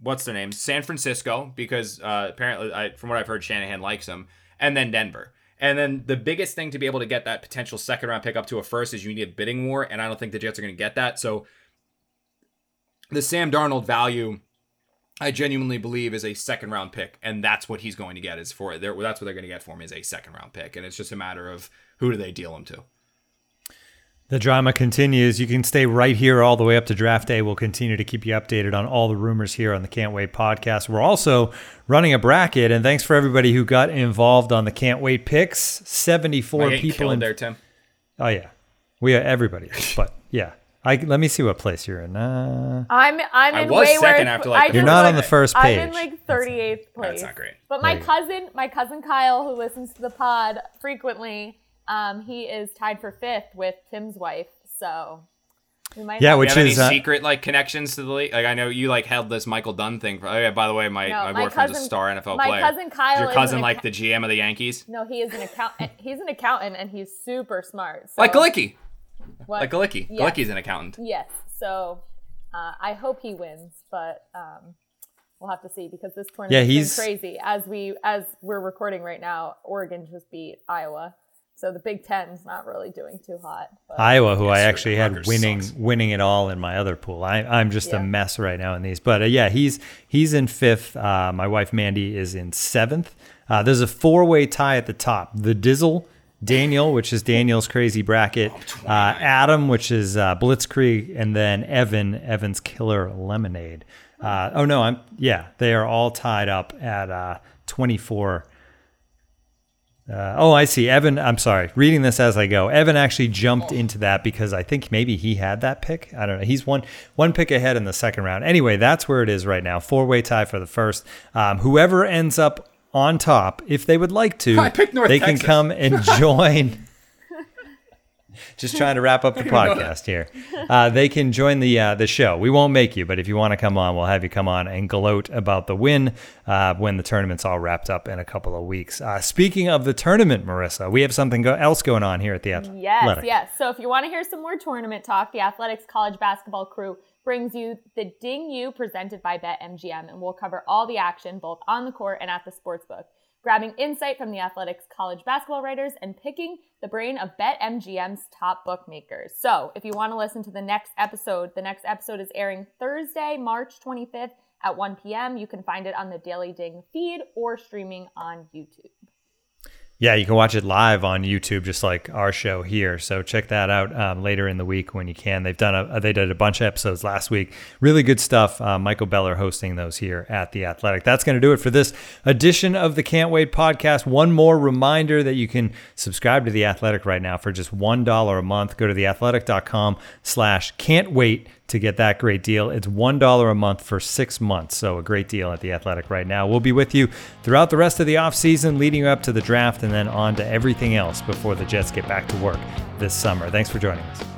what's their name? San Francisco because uh, apparently, I, from what I've heard, Shanahan likes them, and then Denver. And then the biggest thing to be able to get that potential second round pick up to a first is you need a bidding war, and I don't think the Jets are going to get that. So the Sam Darnold value, I genuinely believe, is a second round pick, and that's what he's going to get. Is for it. that's what they're going to get for him is a second round pick, and it's just a matter of who do they deal him to. The drama continues. You can stay right here all the way up to draft day. We'll continue to keep you updated on all the rumors here on the Can't Wait podcast. We're also running a bracket, and thanks for everybody who got involved on the Can't Wait picks. Seventy-four people in there, Tim. Oh yeah, we are everybody. but yeah, I let me see what place you're in. Uh, I'm I'm I in was way second worse. after, like, you're not on the first page. I'm in like 38th place. That's not great. But my There go. cousin, my cousin Kyle, who listens to the pod frequently, um, he is tied for fifth with Tim's wife. So we might. Yeah, which have is, any uh, secret like connections to the league? Like I know you like held this Michael Dunn thing. For, oh yeah, by the way, my, No, my my boyfriend's a star NFL my player. cousin Kyle Is your cousin an like acca- the GM of the Yankees? No, he is an accountant. he's an accountant, and he's super smart. So, Like Galicki. what- Like Galicki. Yes. Galicki's an accountant. Yes. So uh, I hope he wins, but um, we'll have to see because this tournament Yeah, he's- been crazy. As we as we're recording right now, Oregon just beat Iowa, so the Big Ten's not really doing too hot. Iowa, who I actually had winning sucks. winning it all in my other pool. I, I'm just Yeah. a mess right now in these. But uh, yeah, he's he's in fifth. Uh, my wife Mandy is in seventh. Uh, there's a four way tie at the top. The Dizzle, Daniel, which is Daniel's crazy bracket, uh, Adam, which is uh, Blitzkrieg, and then Evan, Evan's Killer Lemonade. Uh, oh no, I'm yeah, they are all tied up at uh, 24 Uh, oh, I see. Evan, I'm sorry. Reading this as I go. Evan actually jumped into that because I think maybe he had that pick. I don't know. He's one one pick ahead in the second round. Anyway, that's where it is right now. Four way tie for the first. Um, whoever ends up on top, if they would like to, I picked North they Texas. can come and join. Just trying to wrap up the podcast here. Uh, they can join the uh, the show. We won't make you, but if you want to come on, we'll have you come on and gloat about the win uh, when the tournament's all wrapped up in a couple of weeks. Uh, speaking of the tournament, Marissa, we have something go- else going on here at the Athletic. Yes, yes. So if you want to hear some more tournament talk, the Athletics College Basketball Crew brings you the Ding You presented by BetMGM, and we'll cover all the action both on the court and at the sportsbook grabbing insight from the Athletics college basketball writers, and picking the brain of BetMGM's top bookmakers. So, if you want to listen to the next episode, the next episode is airing Thursday, March 25th at 1 p.m. You can find it on the Daily Ding feed or streaming on YouTube. Yeah, you can watch it live on YouTube, just like our show here. So check that out um, later in the week when you can. They've done a they did a bunch of episodes last week. Really good stuff. Uh, Michael Beller hosting those here at the Athletic. That's going to do it for this edition of the Can't Wait podcast. One more reminder that you can subscribe to the Athletic right now for just one dollar a month. Go to theathletic.com/slash can't wait to get that great deal. It's $1 a month for six months. So, a great deal at The Athletic right now. We'll be with you throughout the rest of the offseason, leading up to the draft, and then on to everything else before the Jets get back to work this summer. Thanks for joining us.